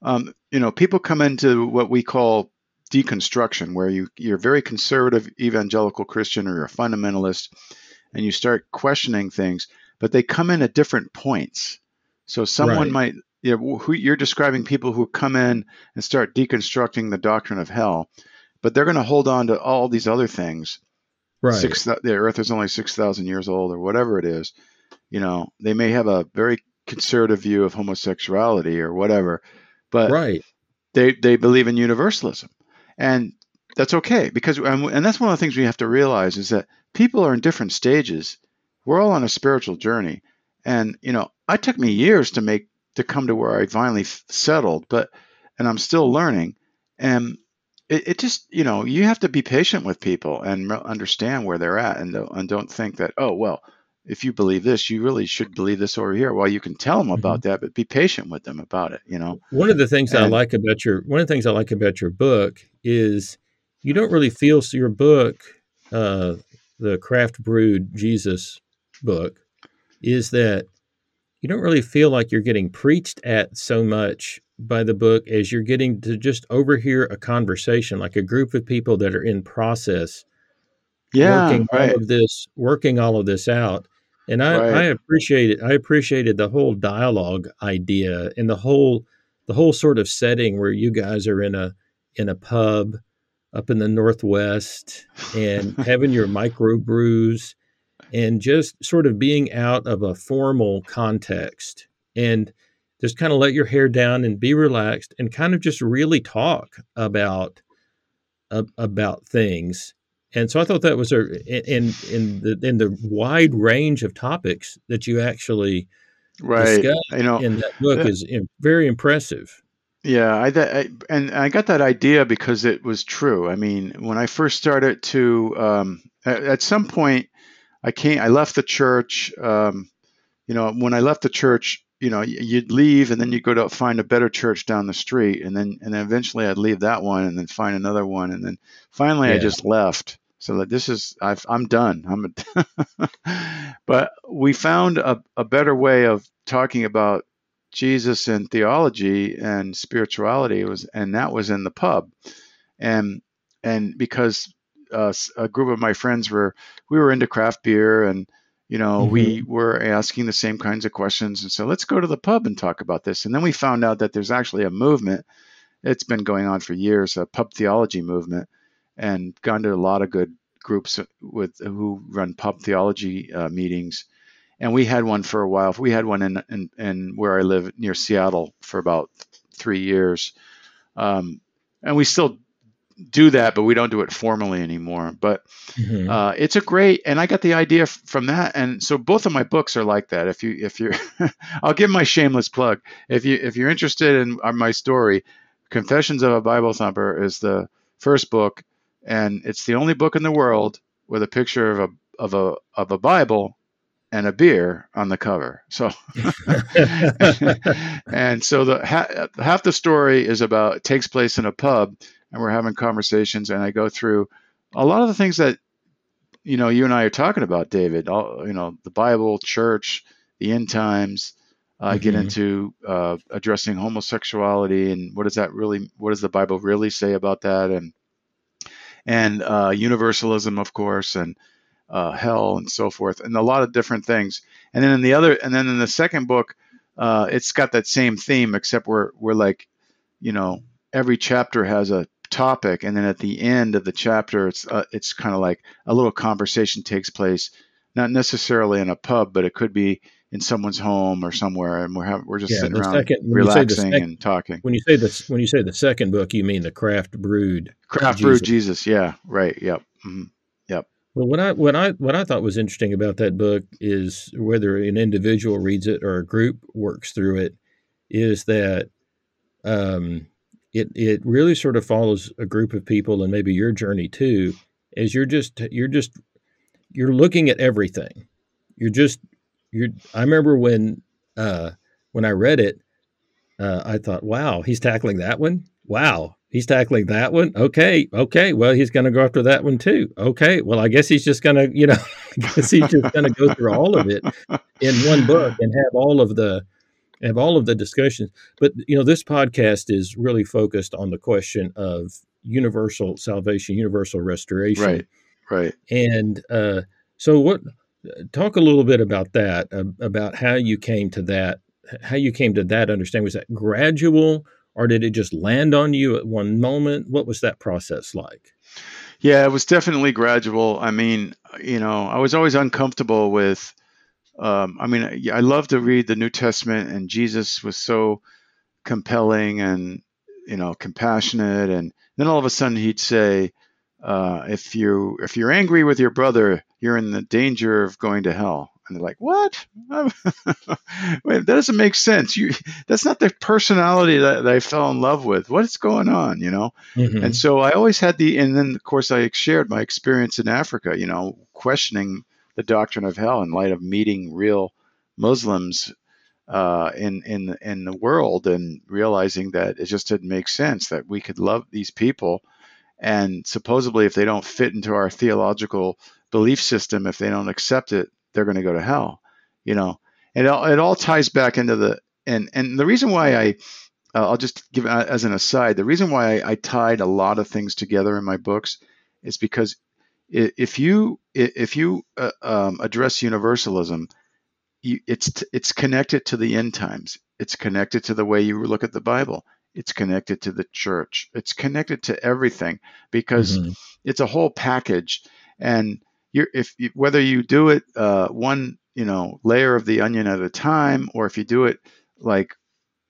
um, you know, people come into what we call deconstruction, where you you're very conservative evangelical Christian or you're a fundamentalist, and you start questioning things, but they come in at different points. So someone right. might, you know, who you're describing people who come in and start deconstructing the doctrine of hell, but they're going to hold on to all these other things right. six the Earth is only six thousand years old or whatever it is. You know, they may have a very conservative view of homosexuality or whatever, but right. they they believe in universalism, and that's okay because and that's one of the things we have to realize is that people are in different stages. We're all on a spiritual journey, and you know, it took me years to make to come to where I finally settled, but and I'm still learning. And it, it just you know you have to be patient with people and understand where they're at and, and don't think that oh well if you believe this you really should believe this over here well you can tell them about mm-hmm. that but be patient with them about it you know one of the things and, i like about your one of the things i like about your book is you don't really feel so your book uh, the craft brewed jesus book is that you don't really feel like you're getting preached at so much by the book as you're getting to just overhear a conversation, like a group of people that are in process, yeah, working right. all of this, working all of this out. And I, right. I appreciated I appreciated the whole dialogue idea and the whole the whole sort of setting where you guys are in a in a pub up in the northwest and [laughs] having your micro brews and just sort of being out of a formal context and just kind of let your hair down and be relaxed and kind of just really talk about uh, about things. And so I thought that was a in in the in the wide range of topics that you actually right you know in that book uh, is very impressive. Yeah, I, I, and I got that idea because it was true. I mean, when I first started to, um, at, at, some point, I came, I left the church. Um, you know, when I left the church, you know you'd leave and then you'd go to find a better church down the street and then and then eventually I'd leave that one and then find another one and then finally yeah. I just left so that this is i am done I'm a [laughs] but we found a, a better way of talking about Jesus and theology and spirituality was and that was in the pub and and because uh, a group of my friends were we were into craft beer and you know, mm-hmm. we were asking the same kinds of questions. And so let's go to the pub and talk about this. And then we found out that there's actually a movement. It's been going on for years, a pub theology movement, and gone to a lot of good groups with who run pub theology uh, meetings. And we had one for a while. We had one in, in, in where I live near Seattle for about three years. Um, and we still do that, but we don't do it formally anymore. But mm-hmm. uh, it's a great, and I got the idea f- from that. And so both of my books are like that. If you, if you're, [laughs] I'll give my shameless plug. If you, if you're interested in uh, my story, Confessions of a Bible Thumper is the first book, and it's the only book in the world with a picture of a of a of a Bible and a beer on the cover. So, [laughs] [laughs] and so the ha- half the story is about takes place in a pub, and we're having conversations, and I go through a lot of the things that you know you and I are talking about, David. All you know, the Bible, church, the end times. I mm-hmm. get into uh, addressing homosexuality and what does that really, what does the Bible really say about that, and and uh, universalism, of course, and uh, hell and so forth, and a lot of different things. And then in the other, and then in the second book, uh, it's got that same theme, except we're we're like, you know, every chapter has a topic, and then at the end of the chapter, it's uh, it's kind of like a little conversation takes place, not necessarily in a pub, but it could be in someone's home or somewhere, and we're having, we're just yeah, sitting around second, relaxing and talking. When you say this, when you say the second book, you mean the craft brewed craft Jesus. brewed Jesus? Yeah, right. Yep. Mm-hmm. Yep. Well, what I what I what I thought was interesting about that book is whether an individual reads it or a group works through it, is that um, it it really sort of follows a group of people and maybe your journey too, as you're just you're just you're looking at everything. You're just you're I remember when uh when I read it, uh, I thought, wow, he's tackling that one. Wow, he's tackling that one. Okay, okay. Well, he's going to go after that one too. Okay. Well, I guess he's just going to, you know, [laughs] I guess he's just going to go through all of it in one book and have all of the have all of the discussions. But you know, this podcast is really focused on the question of universal salvation, universal restoration. Right. Right. And uh, so, what? Talk a little bit about that, about how you came to that, how you came to that understanding. Was that gradual, or did it just land on you at one moment? What was that process like? Yeah, it was definitely gradual. I mean, you know, I was always uncomfortable with um, I mean, I love to read the New Testament, and Jesus was so compelling and you know compassionate, and then all of a sudden he'd say, uh, "If you if you're angry with your brother, you're in the danger of going to hell." And they're like, "What? [laughs] Wait, that doesn't make sense. You that's not the personality that, that I fell in love with. What's going on? You know?" Mm-hmm. And so I always had the, and then of course I shared my experience in Africa. You know, questioning the doctrine of hell in light of meeting real Muslims uh, in in in the world and realizing that it just didn't make sense that we could love these people and supposedly if they don't fit into our theological belief system if they don't accept it they're going to go to hell you know it all, it all ties back into the and and the reason why I uh, I'll just give as an aside the reason why I, I tied a lot of things together in my books is because if you if you uh, um, address universalism, you, it's it's connected to the end times. It's connected to the way you look at the Bible. It's connected to the church. It's connected to everything because mm-hmm. it's a whole package. And you're if you, whether you do it uh, one you know layer of the onion at a time, or if you do it like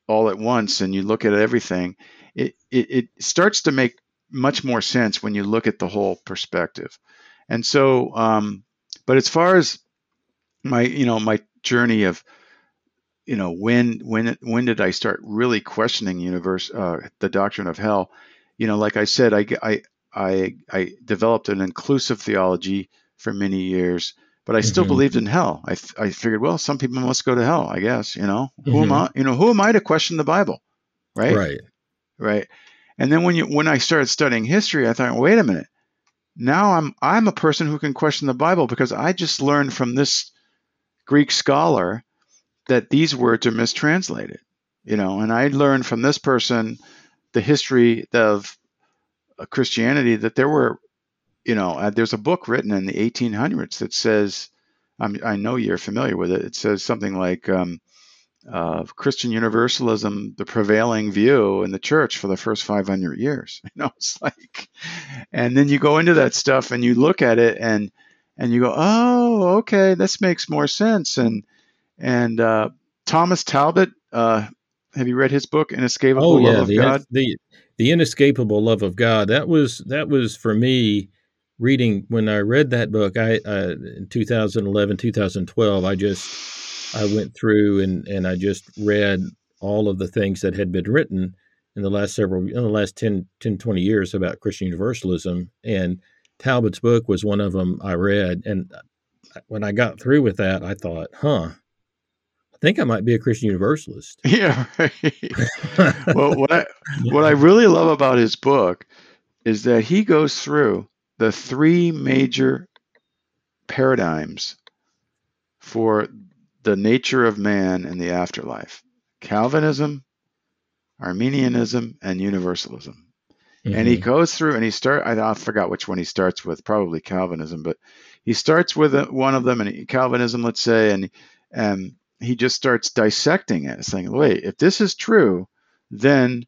all at once and you look at everything, it, it, it starts to make much more sense when you look at the whole perspective. And so, um, but as far as my, you know, my journey of, you know, when when when did I start really questioning universe, uh, the doctrine of hell? You know, like I said, I I I, I developed an inclusive theology for many years, but I still mm-hmm. believed in hell. I, I figured, well, some people must go to hell. I guess, you know, mm-hmm. who am mm-hmm. I? You know, who am I to question the Bible, right? Right. Right. And then when you when I started studying history, I thought, wait a minute, now I'm I'm a person who can question the Bible because I just learned from this Greek scholar that these words are mistranslated. You know, and I learned from this person the history of uh, Christianity that there were, you know, uh, there's a book written in the 1800s that says, I'm, i know you're familiar with it. It says something like um, uh, Christian universalism the prevailing view in the church for the first 500 years. [laughs] You know, it's like, and then you go into that stuff and you look at it and and you go, oh, okay, this makes more sense. And and uh, Thomas Talbott, uh, have you read his book, Inescapable oh, yeah, Love of the, God? The the Inescapable Love of God. That was that was for me reading when I read that book. I uh, in 2011, 2012. I just I went through and, and I just read all of the things that had been written in the last several in the last 10, 10 20 years about Christian Universalism and Talbott's book was one of them I read and when I got through with that, I thought, huh, think I might be a Christian Universalist. [laughs] Yeah, right. well, what I [laughs] what I really love about his book is that he goes through the three major paradigms for the nature of man and the afterlife Calvinism, Arminianism, and Universalism. Mm-hmm. And he mm-hmm. goes through and he start I, I, forgot which one he starts with, probably Calvinism, but he starts with one of them and Calvinism, let's say, and and he just starts dissecting it, saying, "Wait, if this is true, then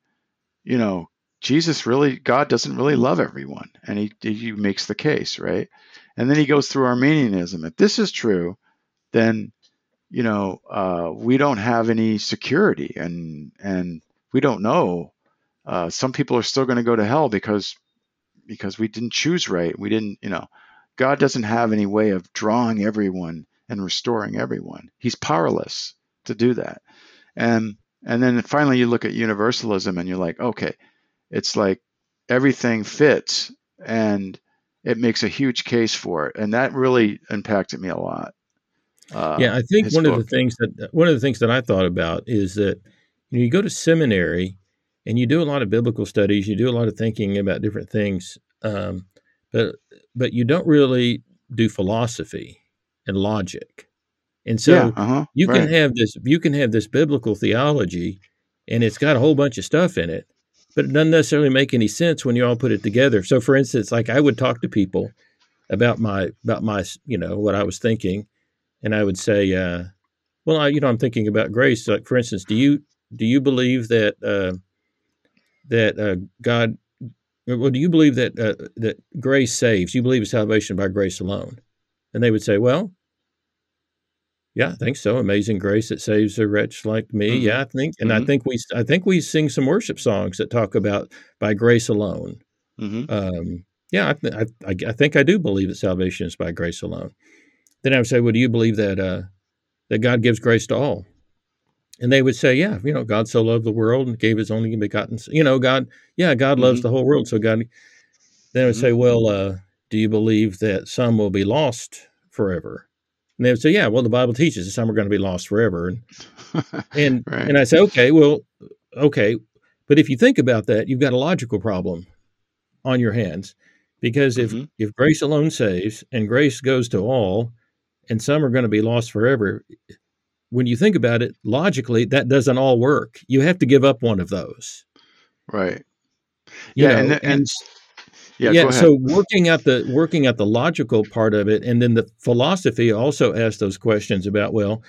you know Jesus really God doesn't really love everyone," and he he makes the case, right? And then he goes through Arminianism. If this is true, then you know uh, we don't have any security, and and we don't know. Uh, some people are still going to go to hell because because we didn't choose right. We didn't, you know, God doesn't have any way of drawing everyone and restoring everyone. He's powerless to do that. And and then finally you look at universalism and you're like, okay, it's like everything fits and it makes a huge case for it. And that really impacted me a lot. Uh, yeah, I think one book. of the things that one of the things that I thought about is that you, know, you go to seminary and you do a lot of biblical studies, you do a lot of thinking about different things, um, but but you don't really do philosophy and logic. And so yeah, uh-huh, you right. can have this you can have this biblical theology and it's got a whole bunch of stuff in it, but it doesn't necessarily make any sense when you all put it together. So for instance, like I would talk to people about my about my you know what I was thinking and I would say uh, well I, you know I'm thinking about grace like for instance do you do you believe that uh, that uh, God well do you believe that uh, that grace saves you believe in salvation by grace alone and they would say, Well, yeah, I think so. Amazing grace that saves a wretch like me. Mm-hmm. Yeah, I think, and mm-hmm. I think we, I think we sing some worship songs that talk about by grace alone. Mm-hmm. Um, yeah, I, I, I, think I do believe that salvation is by grace alone. Then I would say, well, do you believe that uh, that God gives grace to all? And they would say, yeah, you know, God so loved the world and gave His only begotten. You know, God, yeah, God loves mm-hmm. the whole world. So God. Then I would say, mm-hmm. well, uh, do you believe that some will be lost forever? And they would say, yeah, well, the Bible teaches that some are going to be lost forever. And [laughs] and, right. and I say, okay, well, okay, but if you think about that, you've got a logical problem on your hands because if mm-hmm. if grace alone saves and grace goes to all, and some are going to be lost forever, when you think about it logically, that doesn't all work. You have to give up one of those. Right. You yeah, know, and, and, and yeah, yeah so working at the working at the logical part of it, and then the philosophy also asks those questions about well,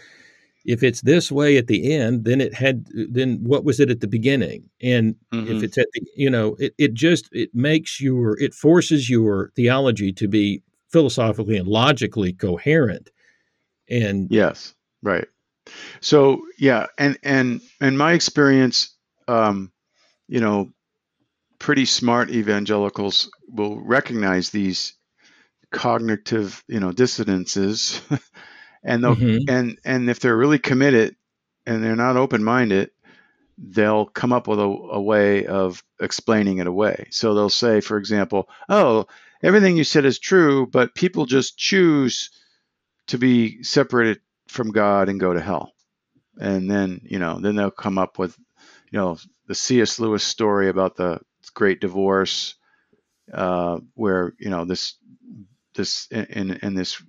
if it's this way at the end, then it had then what was it at the beginning? And mm-hmm. if it's at the you know, it, it just it makes your it forces your theology to be philosophically and logically coherent. And yes, right. So yeah, and and in my experience, um, you know, pretty smart evangelicals will recognize these cognitive, you know, dissonances, [laughs] and they'll mm-hmm. and and if they're really committed and they're not open-minded, they'll come up with a, a way of explaining it away. So they'll say, for example, "Oh, everything you said is true, but people just choose to be separated from God and go to hell." And then, you know, then they'll come up with, you know, the C.S. Lewis story about the great divorce uh, where you know this this in in this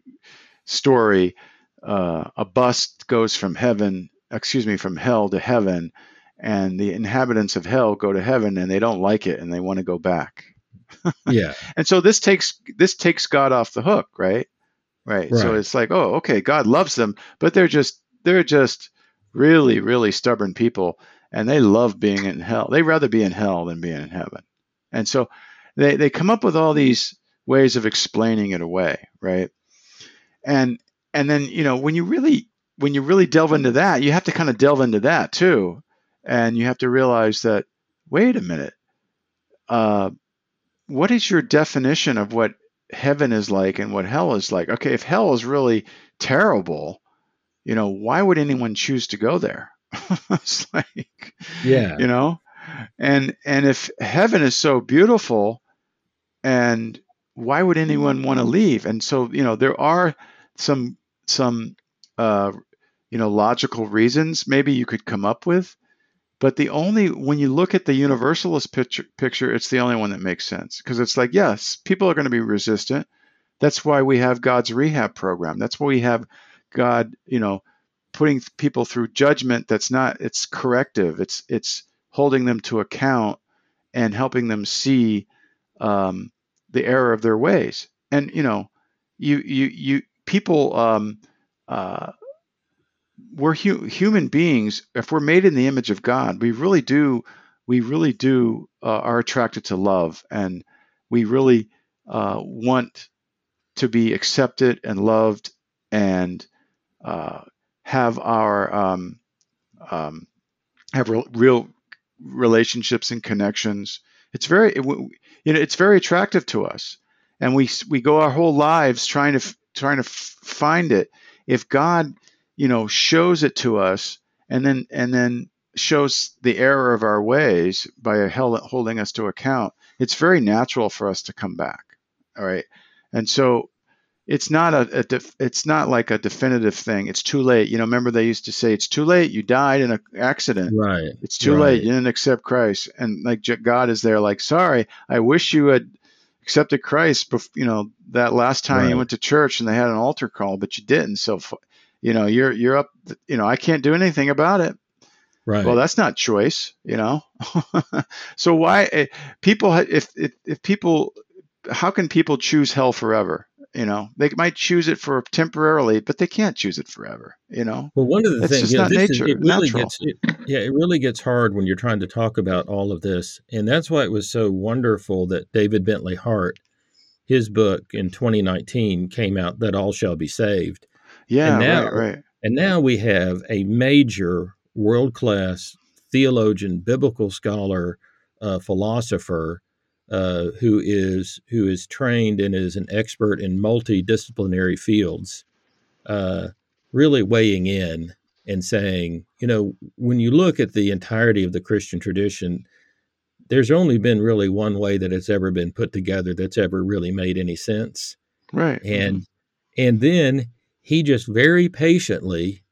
story uh, a bus goes from heaven excuse me from hell to heaven and the inhabitants of hell go to heaven and they don't like it and they want to go back. [laughs] Yeah. And so this takes this takes god off the hook right? right. Right. so it's like oh okay god loves them but they're just they're just really really stubborn people and they love being in hell They'd rather be in hell than being in heaven and so they, they come up with all these ways of explaining it away, right? And and then you know when you really when you really delve into that, you have to kind of delve into that too, and you have to realize that wait a minute, uh, what is your definition of what heaven is like and what hell is like? Okay, if hell is really terrible, you know, why would anyone choose to go there? [laughs] it's like, yeah, you know, and and if heaven is so beautiful and why would anyone want to leave? And so, you know, there are some some uh, you know logical reasons maybe you could come up with, but the only when you look at the universalist picture, picture it's the only one that makes sense because it's like yes, people are going to be resistant. That's why we have God's rehab program. That's why we have God, you know, putting people through judgment that's not it's corrective. It's it's holding them to account and helping them see um, the error of their ways. And you know, you you you people um, uh, we're hu- human beings. If we're made in the image of God, we really do we really do uh, are attracted to love, and we really uh, want to be accepted and loved and uh, have our um, um, have real, real relationships and connections. It's very it, you know it's very attractive to us, and we we go our whole lives trying to trying to find it. If God you know shows it to us and then and then shows the error of our ways by holding us to account, it's very natural for us to come back. All right, and so it's not a, a def, it's not like a definitive thing. It's too late. You know, remember they used to say it's too late. You died in an accident. Right. It's too right. late. You didn't accept Christ, and like God is there, like sorry, I wish you had accepted Christ. You know that last time right. you went to church and they had an altar call, but you didn't. So, you know, you're you're up. You know, I can't do anything about it. Right. Well, that's not choice. You know. [laughs] so why eh, people if, if if people how can people choose hell forever? You know, they might choose it for temporarily, but they can't choose it forever. You know. Well, one of the it's things, just you know, not nature, is, it really natural. gets, it, yeah, it really gets hard when you're trying to talk about all of this, and that's why it was so wonderful that David Bentley Hart, his book in 2019 came out that all shall be saved. Yeah, and now, right, right. And now we have a major world class theologian, biblical scholar, uh, philosopher uh, who is who is trained and is an expert in multidisciplinary fields, uh, really weighing in and saying, you know, when you look at the entirety of the Christian tradition, there's only been really one way that it's ever been put together that's ever really made any sense. Right. And and then he just very patiently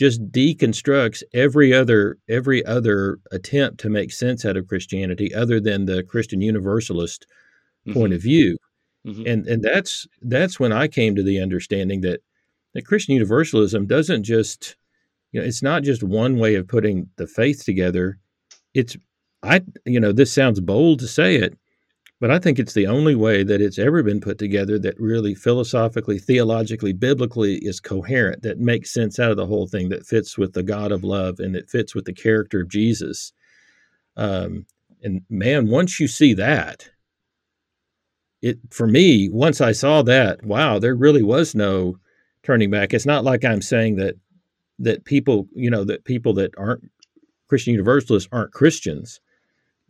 just deconstructs every other every other attempt to make sense out of Christianity other than the Christian universalist Mm-hmm. point of view. Mhm. And and that's that's when I came to the understanding that that Christian universalism doesn't just you know it's not just one way of putting the faith together. It's I you know this sounds bold to say it, but I think it's the only way that it's ever been put together that really philosophically, theologically, biblically is coherent, that makes sense out of the whole thing, that fits with the God of love and it fits with the character of Jesus. Um, and man, once you see that, it for me, once I saw that, wow, there really was no turning back. It's not like I'm saying that that people, you know, that people that aren't Christian Universalists aren't Christians.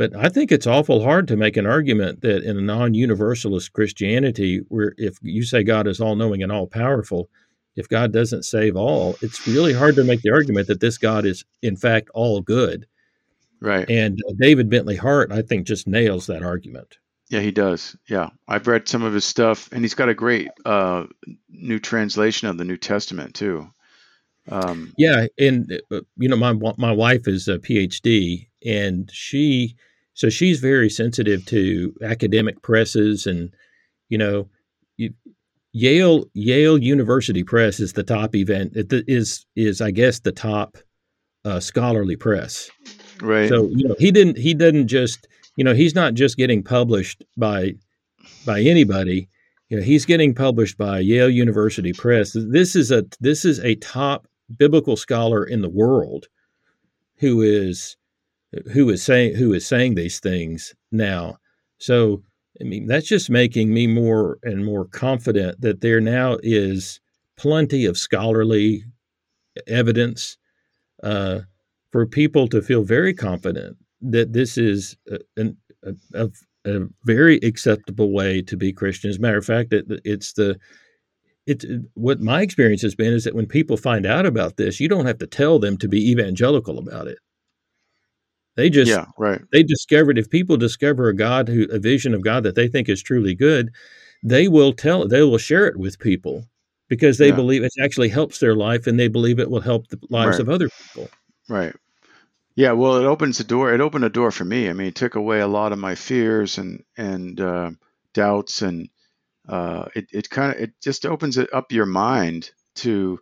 But I think it's awful hard to make an argument that in a non-universalist Christianity, where if you say God is all-knowing and all-powerful, if God doesn't save all, it's really hard to make the argument that this God is in fact all good. Right. And uh, David Bentley Hart, I think, just nails that argument. Yeah, he does. Yeah, I've read some of his stuff, and he's got a great uh, new translation of the New Testament too. Um, Yeah, and uh, you know, my my wife is a PhD, and she so she's very sensitive to academic presses, and you know, you, Yale Yale University Press is the top event. It is is I guess the top uh, scholarly press. right. So you know, he didn't he didn't just you know he's not just getting published by by anybody. You know, he's getting published by Yale University Press. This is a this is a top biblical scholar in the world who is who is saying who is saying these things now. So I mean that's just making me more and more confident that there now is plenty of scholarly evidence uh, for people to feel very confident that this is a, a, a, a very acceptable way to be Christian. As a matter of fact, it, it's the it's what my experience has been is that when people find out about this, you don't have to tell them to be evangelical about it. They just yeah, right. they discovered if people discover a God who a vision of God that they think is truly good, they will tell they will share it with people because they Yeah. believe it actually helps their life and they believe it will help the lives Right. of other people. Right. Yeah, well, it opens the door. It opened a door for me. I mean, it took away a lot of my fears and and uh, doubts, and uh, it it kind of it just opens it up your mind to,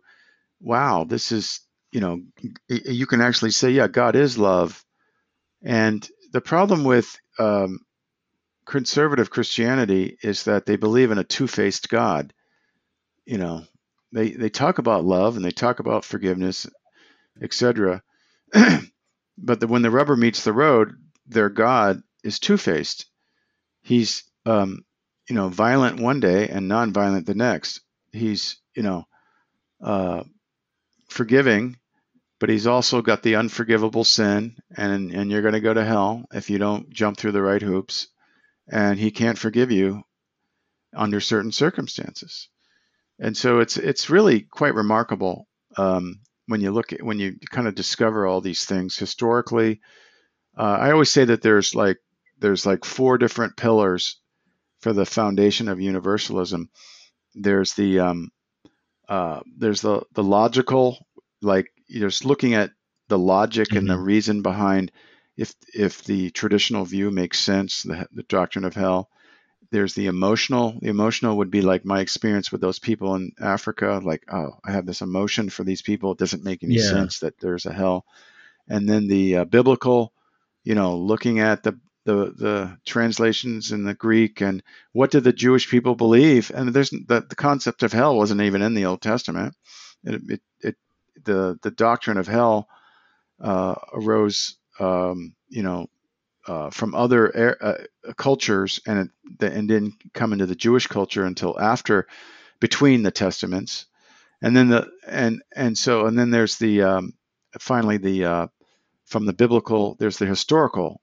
wow, this is you know, you can actually say, yeah, God is love, and the problem with um, conservative Christianity is that they believe in a two-faced God. You know, they they talk about love and they talk about forgiveness, etc. [clears throat] but the, when the rubber meets the road, their God is two-faced. He's um, you know violent one day and non-violent the next. He's you know uh, forgiving, but he's also got the unforgivable sin, and and you're going to go to hell if you don't jump through the right hoops. And he can't forgive you under certain circumstances. And so it's it's really quite remarkable um, when you look at when you kind of discover all these things historically. Uh, I always say that there's like there's like four different pillars for the foundation of universalism. There's the um, uh, there's the the logical, like just looking at the logic and the reason behind if if the traditional view makes sense, the, the doctrine of hell. There's the emotional. The emotional would be like my experience with those people in Africa. Like, oh, I have this emotion for these people. It doesn't make any Yeah. sense that there's a hell. And then the uh, biblical, you know, looking at the the the translations in the Greek and what did the Jewish people believe? And there's the, the concept of hell wasn't even in the Old Testament. It, it, it the the doctrine of hell uh, arose, um, you know, uh, from other er- cultures, and it, and didn't come into the Jewish culture until after, between the testaments, and then the and and so and then there's the um, finally the uh, from the biblical there's the historical,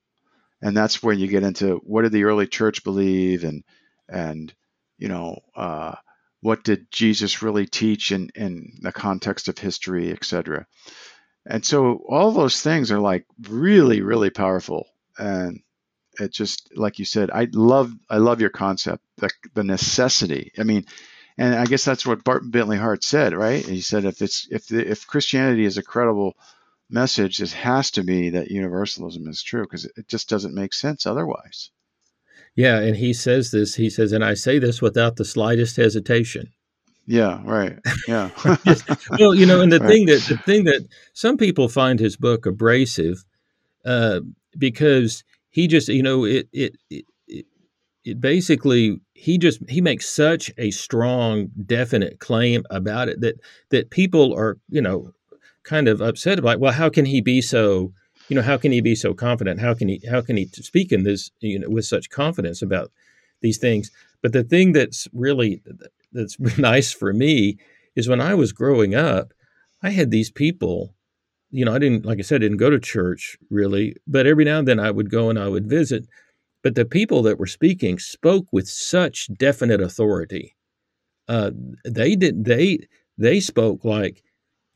and that's where you get into what did the early church believe and and you know uh, what did Jesus really teach in in the context of history, etc. And so all those things are like really really powerful. And it just like you said i love i love your concept the, the necessity. I mean and i guess that's what barton bentley hart said right? He said if it's if the, if christianity is a credible message it has to be that universalism is true because it just doesn't make sense otherwise Yeah, and he says this. He says, and I say this without the slightest hesitation. yeah right yeah [laughs] Well, you know, and the [laughs] Right. thing that the thing that some people find his book abrasive uh, because he just, you know, it it it. it it basically he just he makes such a strong definite claim about it that that people are you know kind of upset about well how can he be so you know how can he be so confident? How can he how can he speak in this you know with such confidence about these things? But the thing that's really that's [laughs] nice for me is when i was growing up i had these people you know i didn't like i said I didn't go to church really but every now and then i would go and i would visit. But the people that were speaking spoke with such definite authority. Uh, they did they they spoke like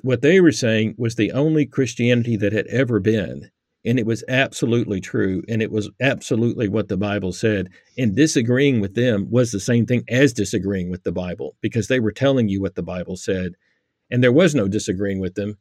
what they were saying was the only Christianity that had ever been. And it was absolutely true. And it was absolutely what the Bible said. And disagreeing with them was the same thing as disagreeing with the Bible because they were telling you what the Bible said. And there was no disagreeing with them.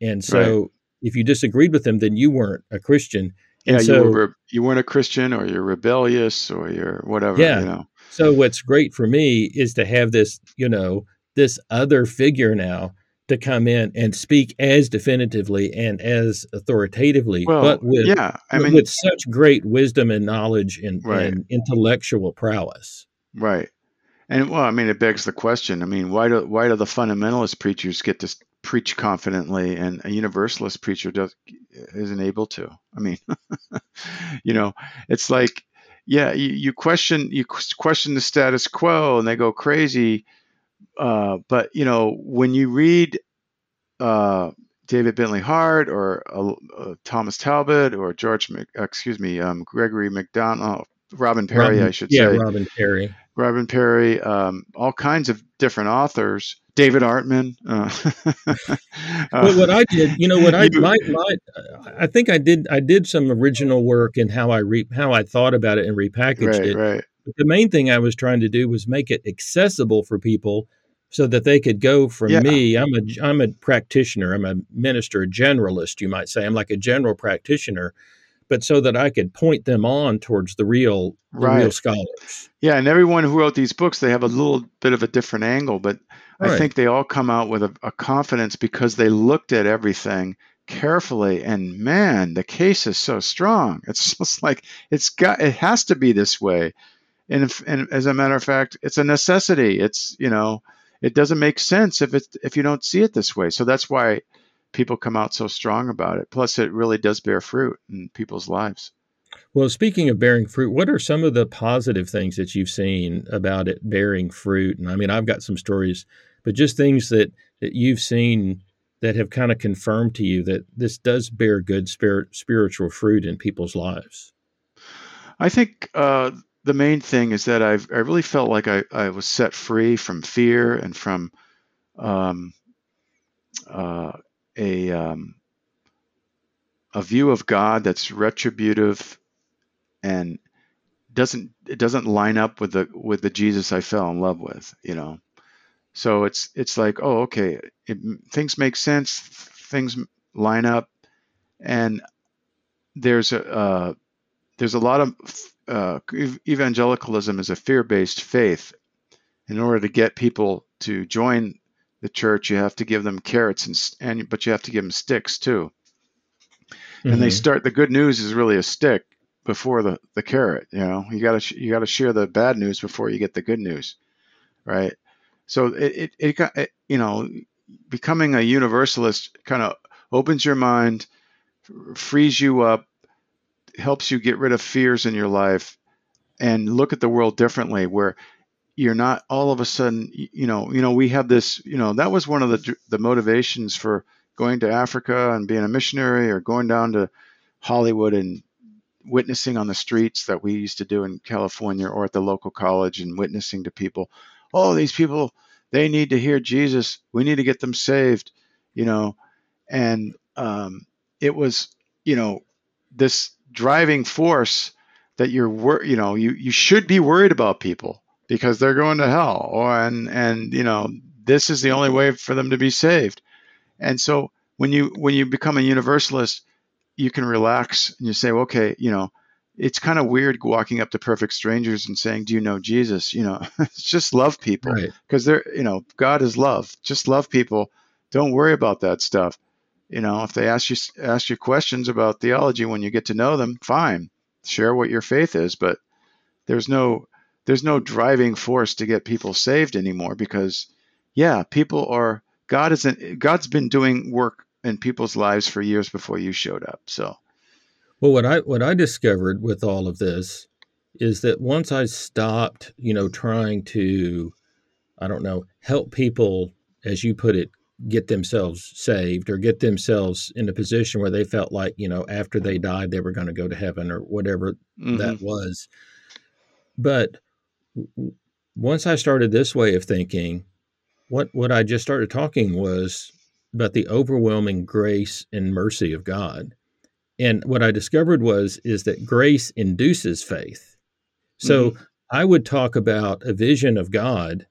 And so if you disagreed with them, then you weren't a Christian. yeah And you were, you weren't a christian or you're rebellious or you're whatever Yeah. you know so what's great for me is to have this, you know, this other figure now to come in and speak as definitively and as authoritatively, well but with yeah i mean with such great wisdom and knowledge and, Right. and intellectual prowess. Right. And well, I mean, it begs the question. I mean, why do why do the fundamentalist preachers get to preach confidently, and a universalist preacher does isn't able to? I mean, [laughs] you know, it's like, yeah, you, you question you question the status quo, and they go crazy. Uh, but you know, when you read uh, David Bentley Hart or uh, uh, Thomas Talbott or George, Mc, excuse me, um, Gregory MacDonald, Robin Parry, Robin- I should yeah, say. Robin Parry. Robin Parry, um, all kinds of different authors. David Artman. Uh, [laughs] what I did, you know, what I my, my I think I did I did some original work in how I re, how I thought about it and repackaged right, it. right, But the main thing I was trying to do was make it accessible for people so that they could go from yeah. me. I'm a I'm a practitioner. I'm a minister, a generalist, you might say. I'm like a general practitioner, but so that I could point them on towards the real the right. real scholars. Yeah, and everyone who wrote these books, they have a little bit of a different angle, but right. I think they all come out with a, a confidence because they looked at everything carefully and man the case is so strong [laughs] it's just like it's got it has to be this way and, if, and as a matter of fact it's a necessity it's you know it doesn't make sense if it if you don't see it this way. So that's why people come out so strong about it. Plus, it really does bear fruit in people's lives. Well, speaking of bearing fruit, what are some of the positive things that you've seen about it bearing fruit? And I mean, I've got some stories, but just things that that you've seen that have kind of confirmed to you that this does bear good spirit, spiritual fruit in people's lives. I think uh, the main thing is that I've I really felt like I, I was set free from fear and from um, uh, a um, a view of God that's retributive and doesn't it doesn't line up with the with the Jesus I fell in love with, you know. So it's it's like oh okay, it, things make sense, things line up, and there's a uh, there's a lot of uh, evangelicalism is a fear-based faith. In order to get people to join the church, you have to give them carrots and, and but you have to give them sticks too. Mm-hmm. And they mm-hmm. start. The good news is really a stick before the the carrot. You know, you got to you got to share the bad news before you get the good news, right? So it it, it, it you know becoming a universalist kind of opens your mind, frees you up, helps you get rid of fears in your life and look at the world differently where you're not all of a sudden you know you know we have this you know that was one of the the motivations for going to Africa and being a missionary or going down to Hollywood and witnessing on the streets that we used to do in California or at the local college and witnessing to people. Oh these people they need to hear Jesus. We need to get them saved you know and um, it was you know this driving force that you're wor- you know you you should be worried about people because they're going to hell or and and you know this is the only way for them to be saved. And so when you when you become a universalist you can relax and you say well, okay you know it's kind of weird walking up to perfect strangers and saying do you know jesus? You know [laughs] just love people because right. they're you know god is love. Just love people. Don't worry about that stuff you know, if they ask you ask you questions about theology when you get to know them, fine, share what your faith is. But there's no there's no driving force to get people saved anymore because, yeah, people are God isn't God's been doing work in people's lives for years before you showed up. So, well, what I what I discovered with all of this is that once I stopped, you know, trying to, I don't know, help people, as you put it, get themselves saved or get themselves in a position where they felt like you know after they died they were going to go to heaven or whatever mm-hmm. that was but once i started this way of thinking what what i just started talking was about the overwhelming grace and mercy of god and what i discovered was is that grace induces faith so mm-hmm. i would talk about a vision of god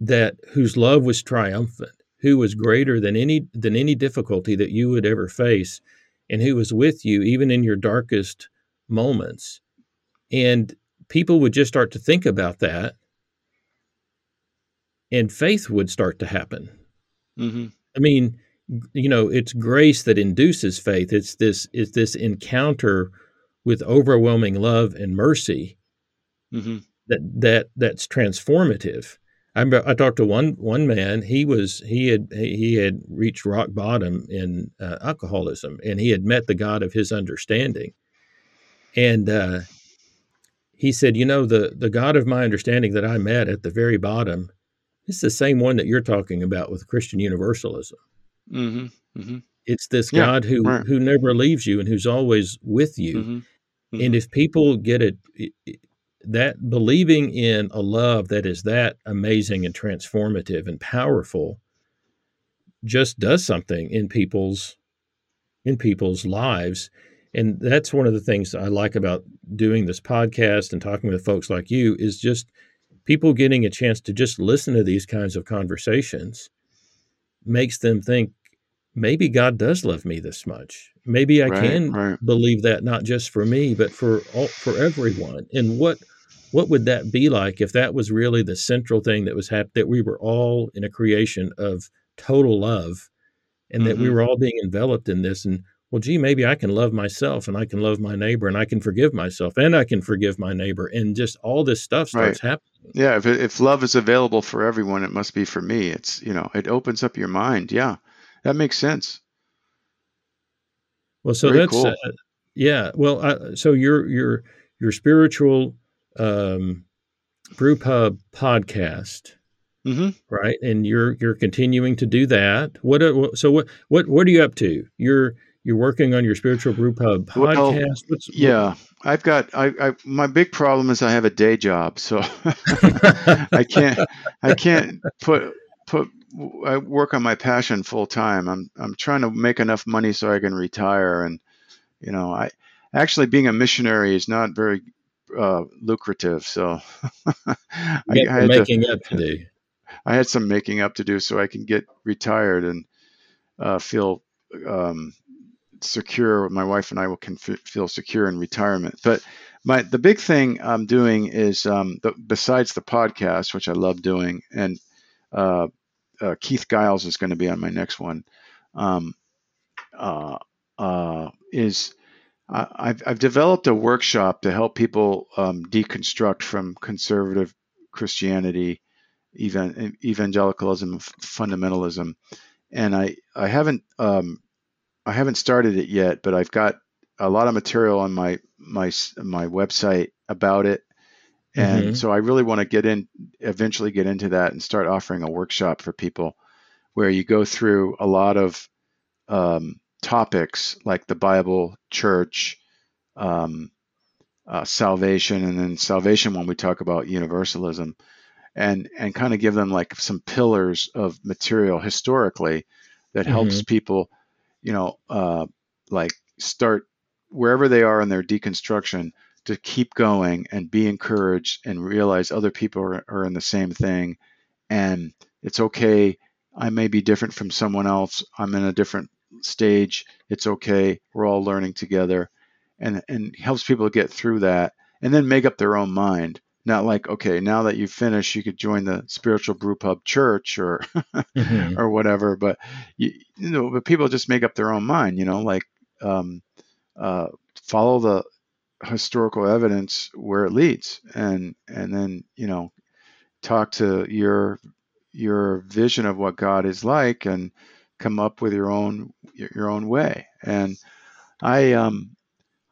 that whose love was triumphant who was greater than any than any difficulty that you would ever face and who was with you even in your darkest moments and people would just start to think about that and faith would start to happen mm-hmm. i mean you know it's grace that induces faith it's this it's this encounter with overwhelming love and mercy mm-hmm. that that that's transformative I, I talked to one one man. He was he had he had reached rock bottom in uh, alcoholism, and he had met the God of his understanding. And uh, he said, "You know, the the God of my understanding that I met at the very bottom is the same one that you're talking about with Christian Universalism. Mm-hmm, mm-hmm. It's this yeah, God who right. who never leaves you and who's always with you. Mm-hmm, and mm-hmm. if people get it, that believing in a love that is that amazing and transformative and powerful just does something in people's in people's lives and that's one of the things i like about doing this podcast and talking with folks like you is just people getting a chance to just listen to these kinds of conversations makes them think maybe God does love me this much. Maybe I Right, can right. believe that not just for me, but for all, for everyone. And what what would that be like if that was really the central thing that was happening? That we were all in a creation of total love, and that we Mhm. were all being enveloped in this. And well, gee, maybe I can love myself, and I can love my neighbor, and I can forgive myself, and I can forgive my neighbor, and just all this stuff starts happening. Yeah, if if love is available for everyone, it must be for me. It's, you know, it opens up your mind. Yeah. That makes sense. Well, so Very that's cool. uh, yeah. Well, uh, so your your your spiritual um, brew pub podcast, hmm right? And you're you're continuing to do that. What are, so what what what are you up to? You're you're working on your spiritual brew pub Well, podcast. What's Yeah. I've got I, I my big problem is I have a day job, so [laughs] I can't I can't put put I work on my passion full time. I'm I'm trying to make enough money so I can retire and you know, I actually being a missionary is not very uh, lucrative, so [laughs] I, you got I some had to making up to do. [laughs] I had some making up to do so I can get retired and uh, feel um, secure. My wife and I will can f- feel secure in retirement. But my the big thing I'm doing is um, the, besides the podcast, which I love doing, and uh, uh, Keith Giles is going to be on my next one. Um, uh, uh, is I've, I've developed a workshop to help people um, deconstruct from conservative Christianity, even evangelicalism, fundamentalism, and I I haven't um, I haven't started it yet, but I've got a lot of material on my my my website about it, and Mhm. so I really want to get in eventually get into that and start offering a workshop for people where you go through a lot of um, topics like the Bible, church, um, uh, salvation, and then salvation when we talk about universalism, and and kind of give them like some pillars of material historically that helps people, you know, uh, like start wherever they are in their deconstruction to keep going and be encouraged and realize other people are, are in the same thing and it's okay i may be different from someone else i'm in a different stage it's okay we're all learning together and and helps people get through that and then make up their own mind not like okay now that you've finished you could join the spiritual brew pub church or [laughs] Mhm. or whatever but you, you know but people just make up their own mind you know like um, uh, follow the historical evidence where it leads and and then you know talk to your your vision of what God is like and come up with your own your own way and I um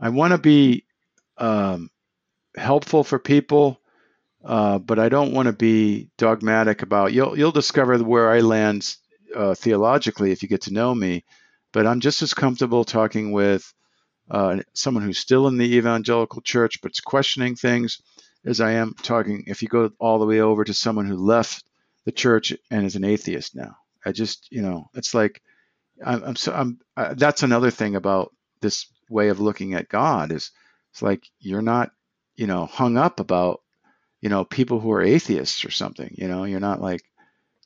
I want to be um, helpful for people uh, but I don't want to be dogmatic about you'll you'll discover where I land uh, theologically if you get to know me but I'm just as comfortable talking with uh, someone who's still in the evangelical church but's questioning things as I am talking if you go all the way over to someone who left the church and is an atheist now. I just you know it's like I'm, I'm so I'm uh, that's another thing about this way of looking at God is it's like you're not you know hung up about you know people who are atheists or something you know you're not like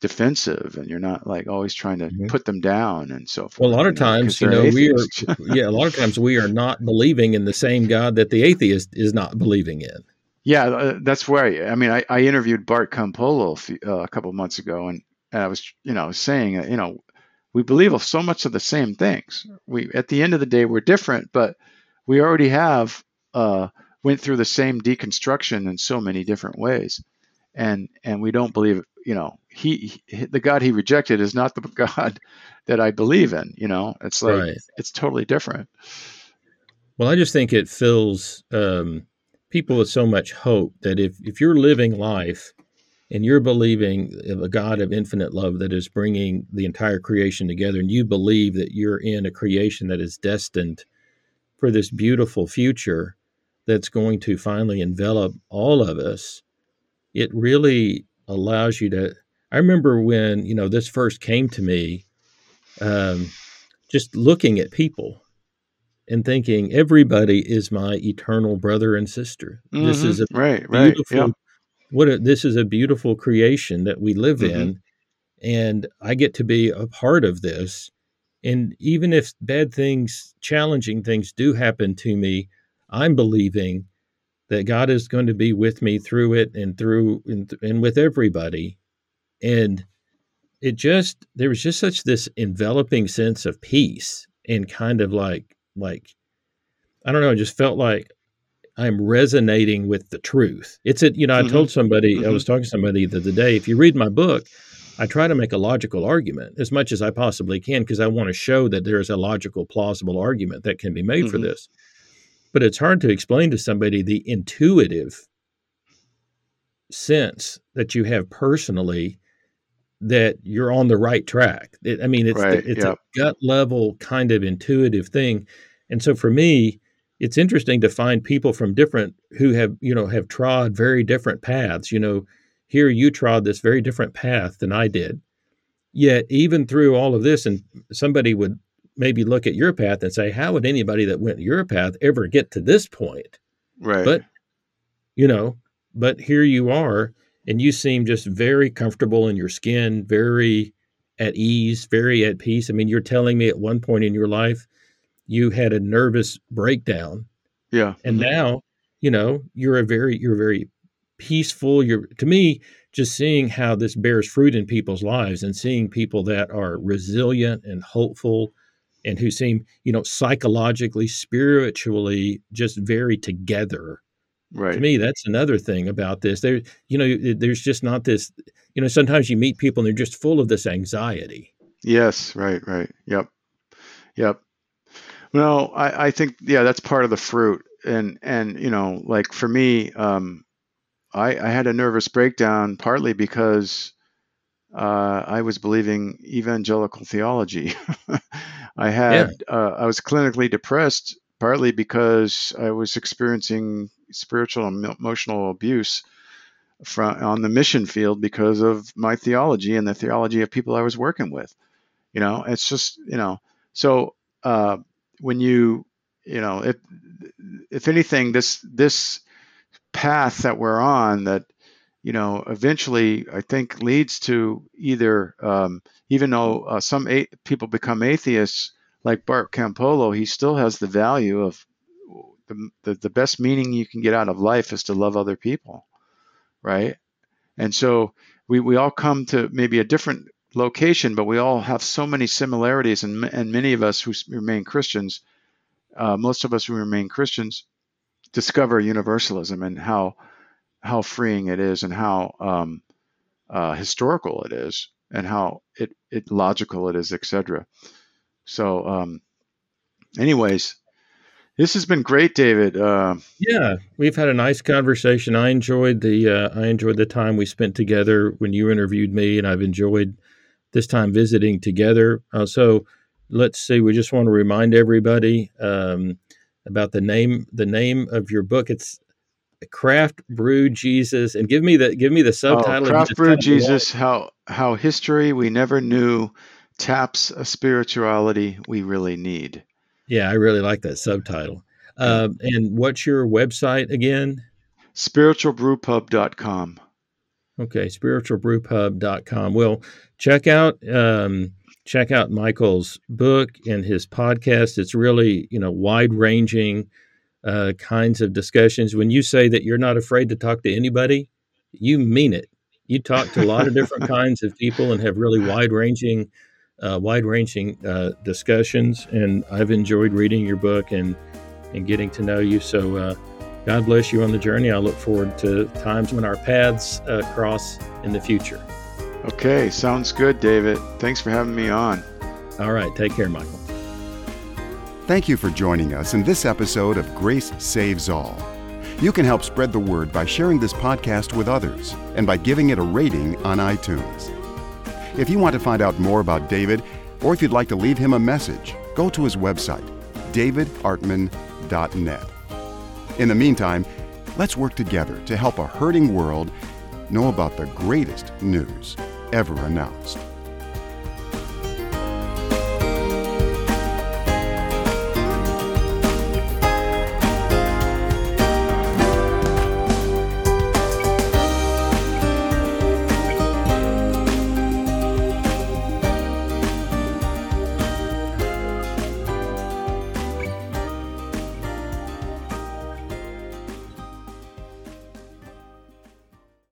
defensive and you're not like always trying to Mhm. put them down and so forth. Well, a lot of you know, times, you know, we are [laughs] yeah, a lot of times we are not believing in the same God that the atheist is not believing in. Yeah, uh, that's where I, I mean, I, I interviewed Bart Campolo a, few, uh, a couple of months ago, and, and I was, you know, saying, you know, we believe of so much of the same things. We, at the end of the day, we're different, but we already have uh, went through the same deconstruction in so many different ways, and and we don't believe, you know, he, he the God he rejected is not the [laughs] God that I believe in. You know, it's like right. it's totally different. Well, I just think it fills um, people with so much hope that if, if you're living life and you're believing of a God of infinite love that is bringing the entire creation together, and you believe that you're in a creation that is destined for this beautiful future that's going to finally envelop all of us, it really allows you to. I remember when you know this first came to me, um, just looking at people and thinking everybody is my eternal brother and sister. This Mhm. is a right, right, yeah, what a, this is a beautiful creation that we live Mm-hmm. in, and I get to be a part of this. And even if bad things, challenging things do happen to me, I'm believing that God is going to be with me through it and through and, and with everybody. And it just there was just such this enveloping sense of peace and kind of like like I don't know, it just felt like I'm resonating with the truth. It's a you know, I Mhm. told somebody, I Mhm. was talking to somebody the other day, if you read my book, I try to make a logical argument as much as I possibly can because I want to show that there is a logical, plausible argument that can be made for Mhm. this. But it's hard to explain to somebody the intuitive sense that you have personally that you're on the right track. It, I mean, it's the- it's a gut level kind of intuitive thing, and so for me, it's interesting to find people from different who have you know have trod very different paths. You know, here you trod this very different path than I did. Yet, even through all of this, and somebody would maybe look at your path and say, "How would anybody that went your path ever get to this point?" Right. But you know, but here you are, and you seem just very comfortable in your skin, very at ease, very at peace. I mean, you're telling me at one point in your life you had a nervous breakdown, yeah. and Mhm. now you know you're a very you're very peaceful. You're to me just seeing how this bears fruit in people's lives and seeing people that are resilient and hopeful and who seem you know psychologically spiritually just very together Right. to me that's another thing about this there you know there's just not this you know sometimes you meet people and they're just full of this anxiety Yes, right, right. Yep. Yep. No, I, I think yeah, that's part of the fruit. And and you know, like for me, um, I, I had a nervous breakdown partly because uh, I was believing evangelical theology. [laughs] I had uh, I was clinically depressed partly because I was experiencing spiritual and emotional abuse from on the mission field because of my theology and the theology of people I was working with. You know, it's just you know. So uh, when you you know if if anything, this this path that we're on that you know eventually I think leads to either um, even though uh, some a- people become atheists like Bart Campolo, he still has the value of the, the the best meaning you can get out of life is to love other people, right? And so we we all come to maybe a different location, but we all have so many similarities, and and many of us who remain Christians, uh, most of us who remain Christians, discover universalism and how how freeing it is, and how um, uh, historical it is, and how it it logical it is, etc. So, um, anyways, this has been great, David. Uh, yeah we've had a nice conversation i enjoyed the uh, i enjoyed the time we spent together when you interviewed me and i've enjoyed this time visiting together uh, so let's see we just want to remind everybody um, about the name the name of your book it's craft brew jesus and give me the give me the oh, subtitle you Craft Brew kind of want- Jesus: How how history we never knew taps a spirituality we really need. yeah i really like that subtitle um, and what's your website again Spiritualbrewpub.com. Okay, spiritualbrewpub.com. Well, check out um, check out Michael's book and his podcast. It's really you know wide ranging uh, kinds of discussions. When you say that you're not afraid to talk to anybody, you mean it. You talk to a lot of different [laughs] kinds of people and have really wide ranging uh, wide ranging uh, discussions. And I've enjoyed reading your book and and getting to know you. So. Uh, God bless you on the journey. I look forward to times when our paths uh, cross in the future. Okay, sounds good, David. Thanks for having me on. All right. Take care, Michael. Thank you for joining us in this episode of Grace Saves All. You can help spread the word by sharing this podcast with others and by giving it a rating on iTunes. If you want to find out more about David, or if you'd like to leave him a message, go to his website, davidartman.net. In the meantime, let's work together to help a hurting world know about the greatest news ever announced.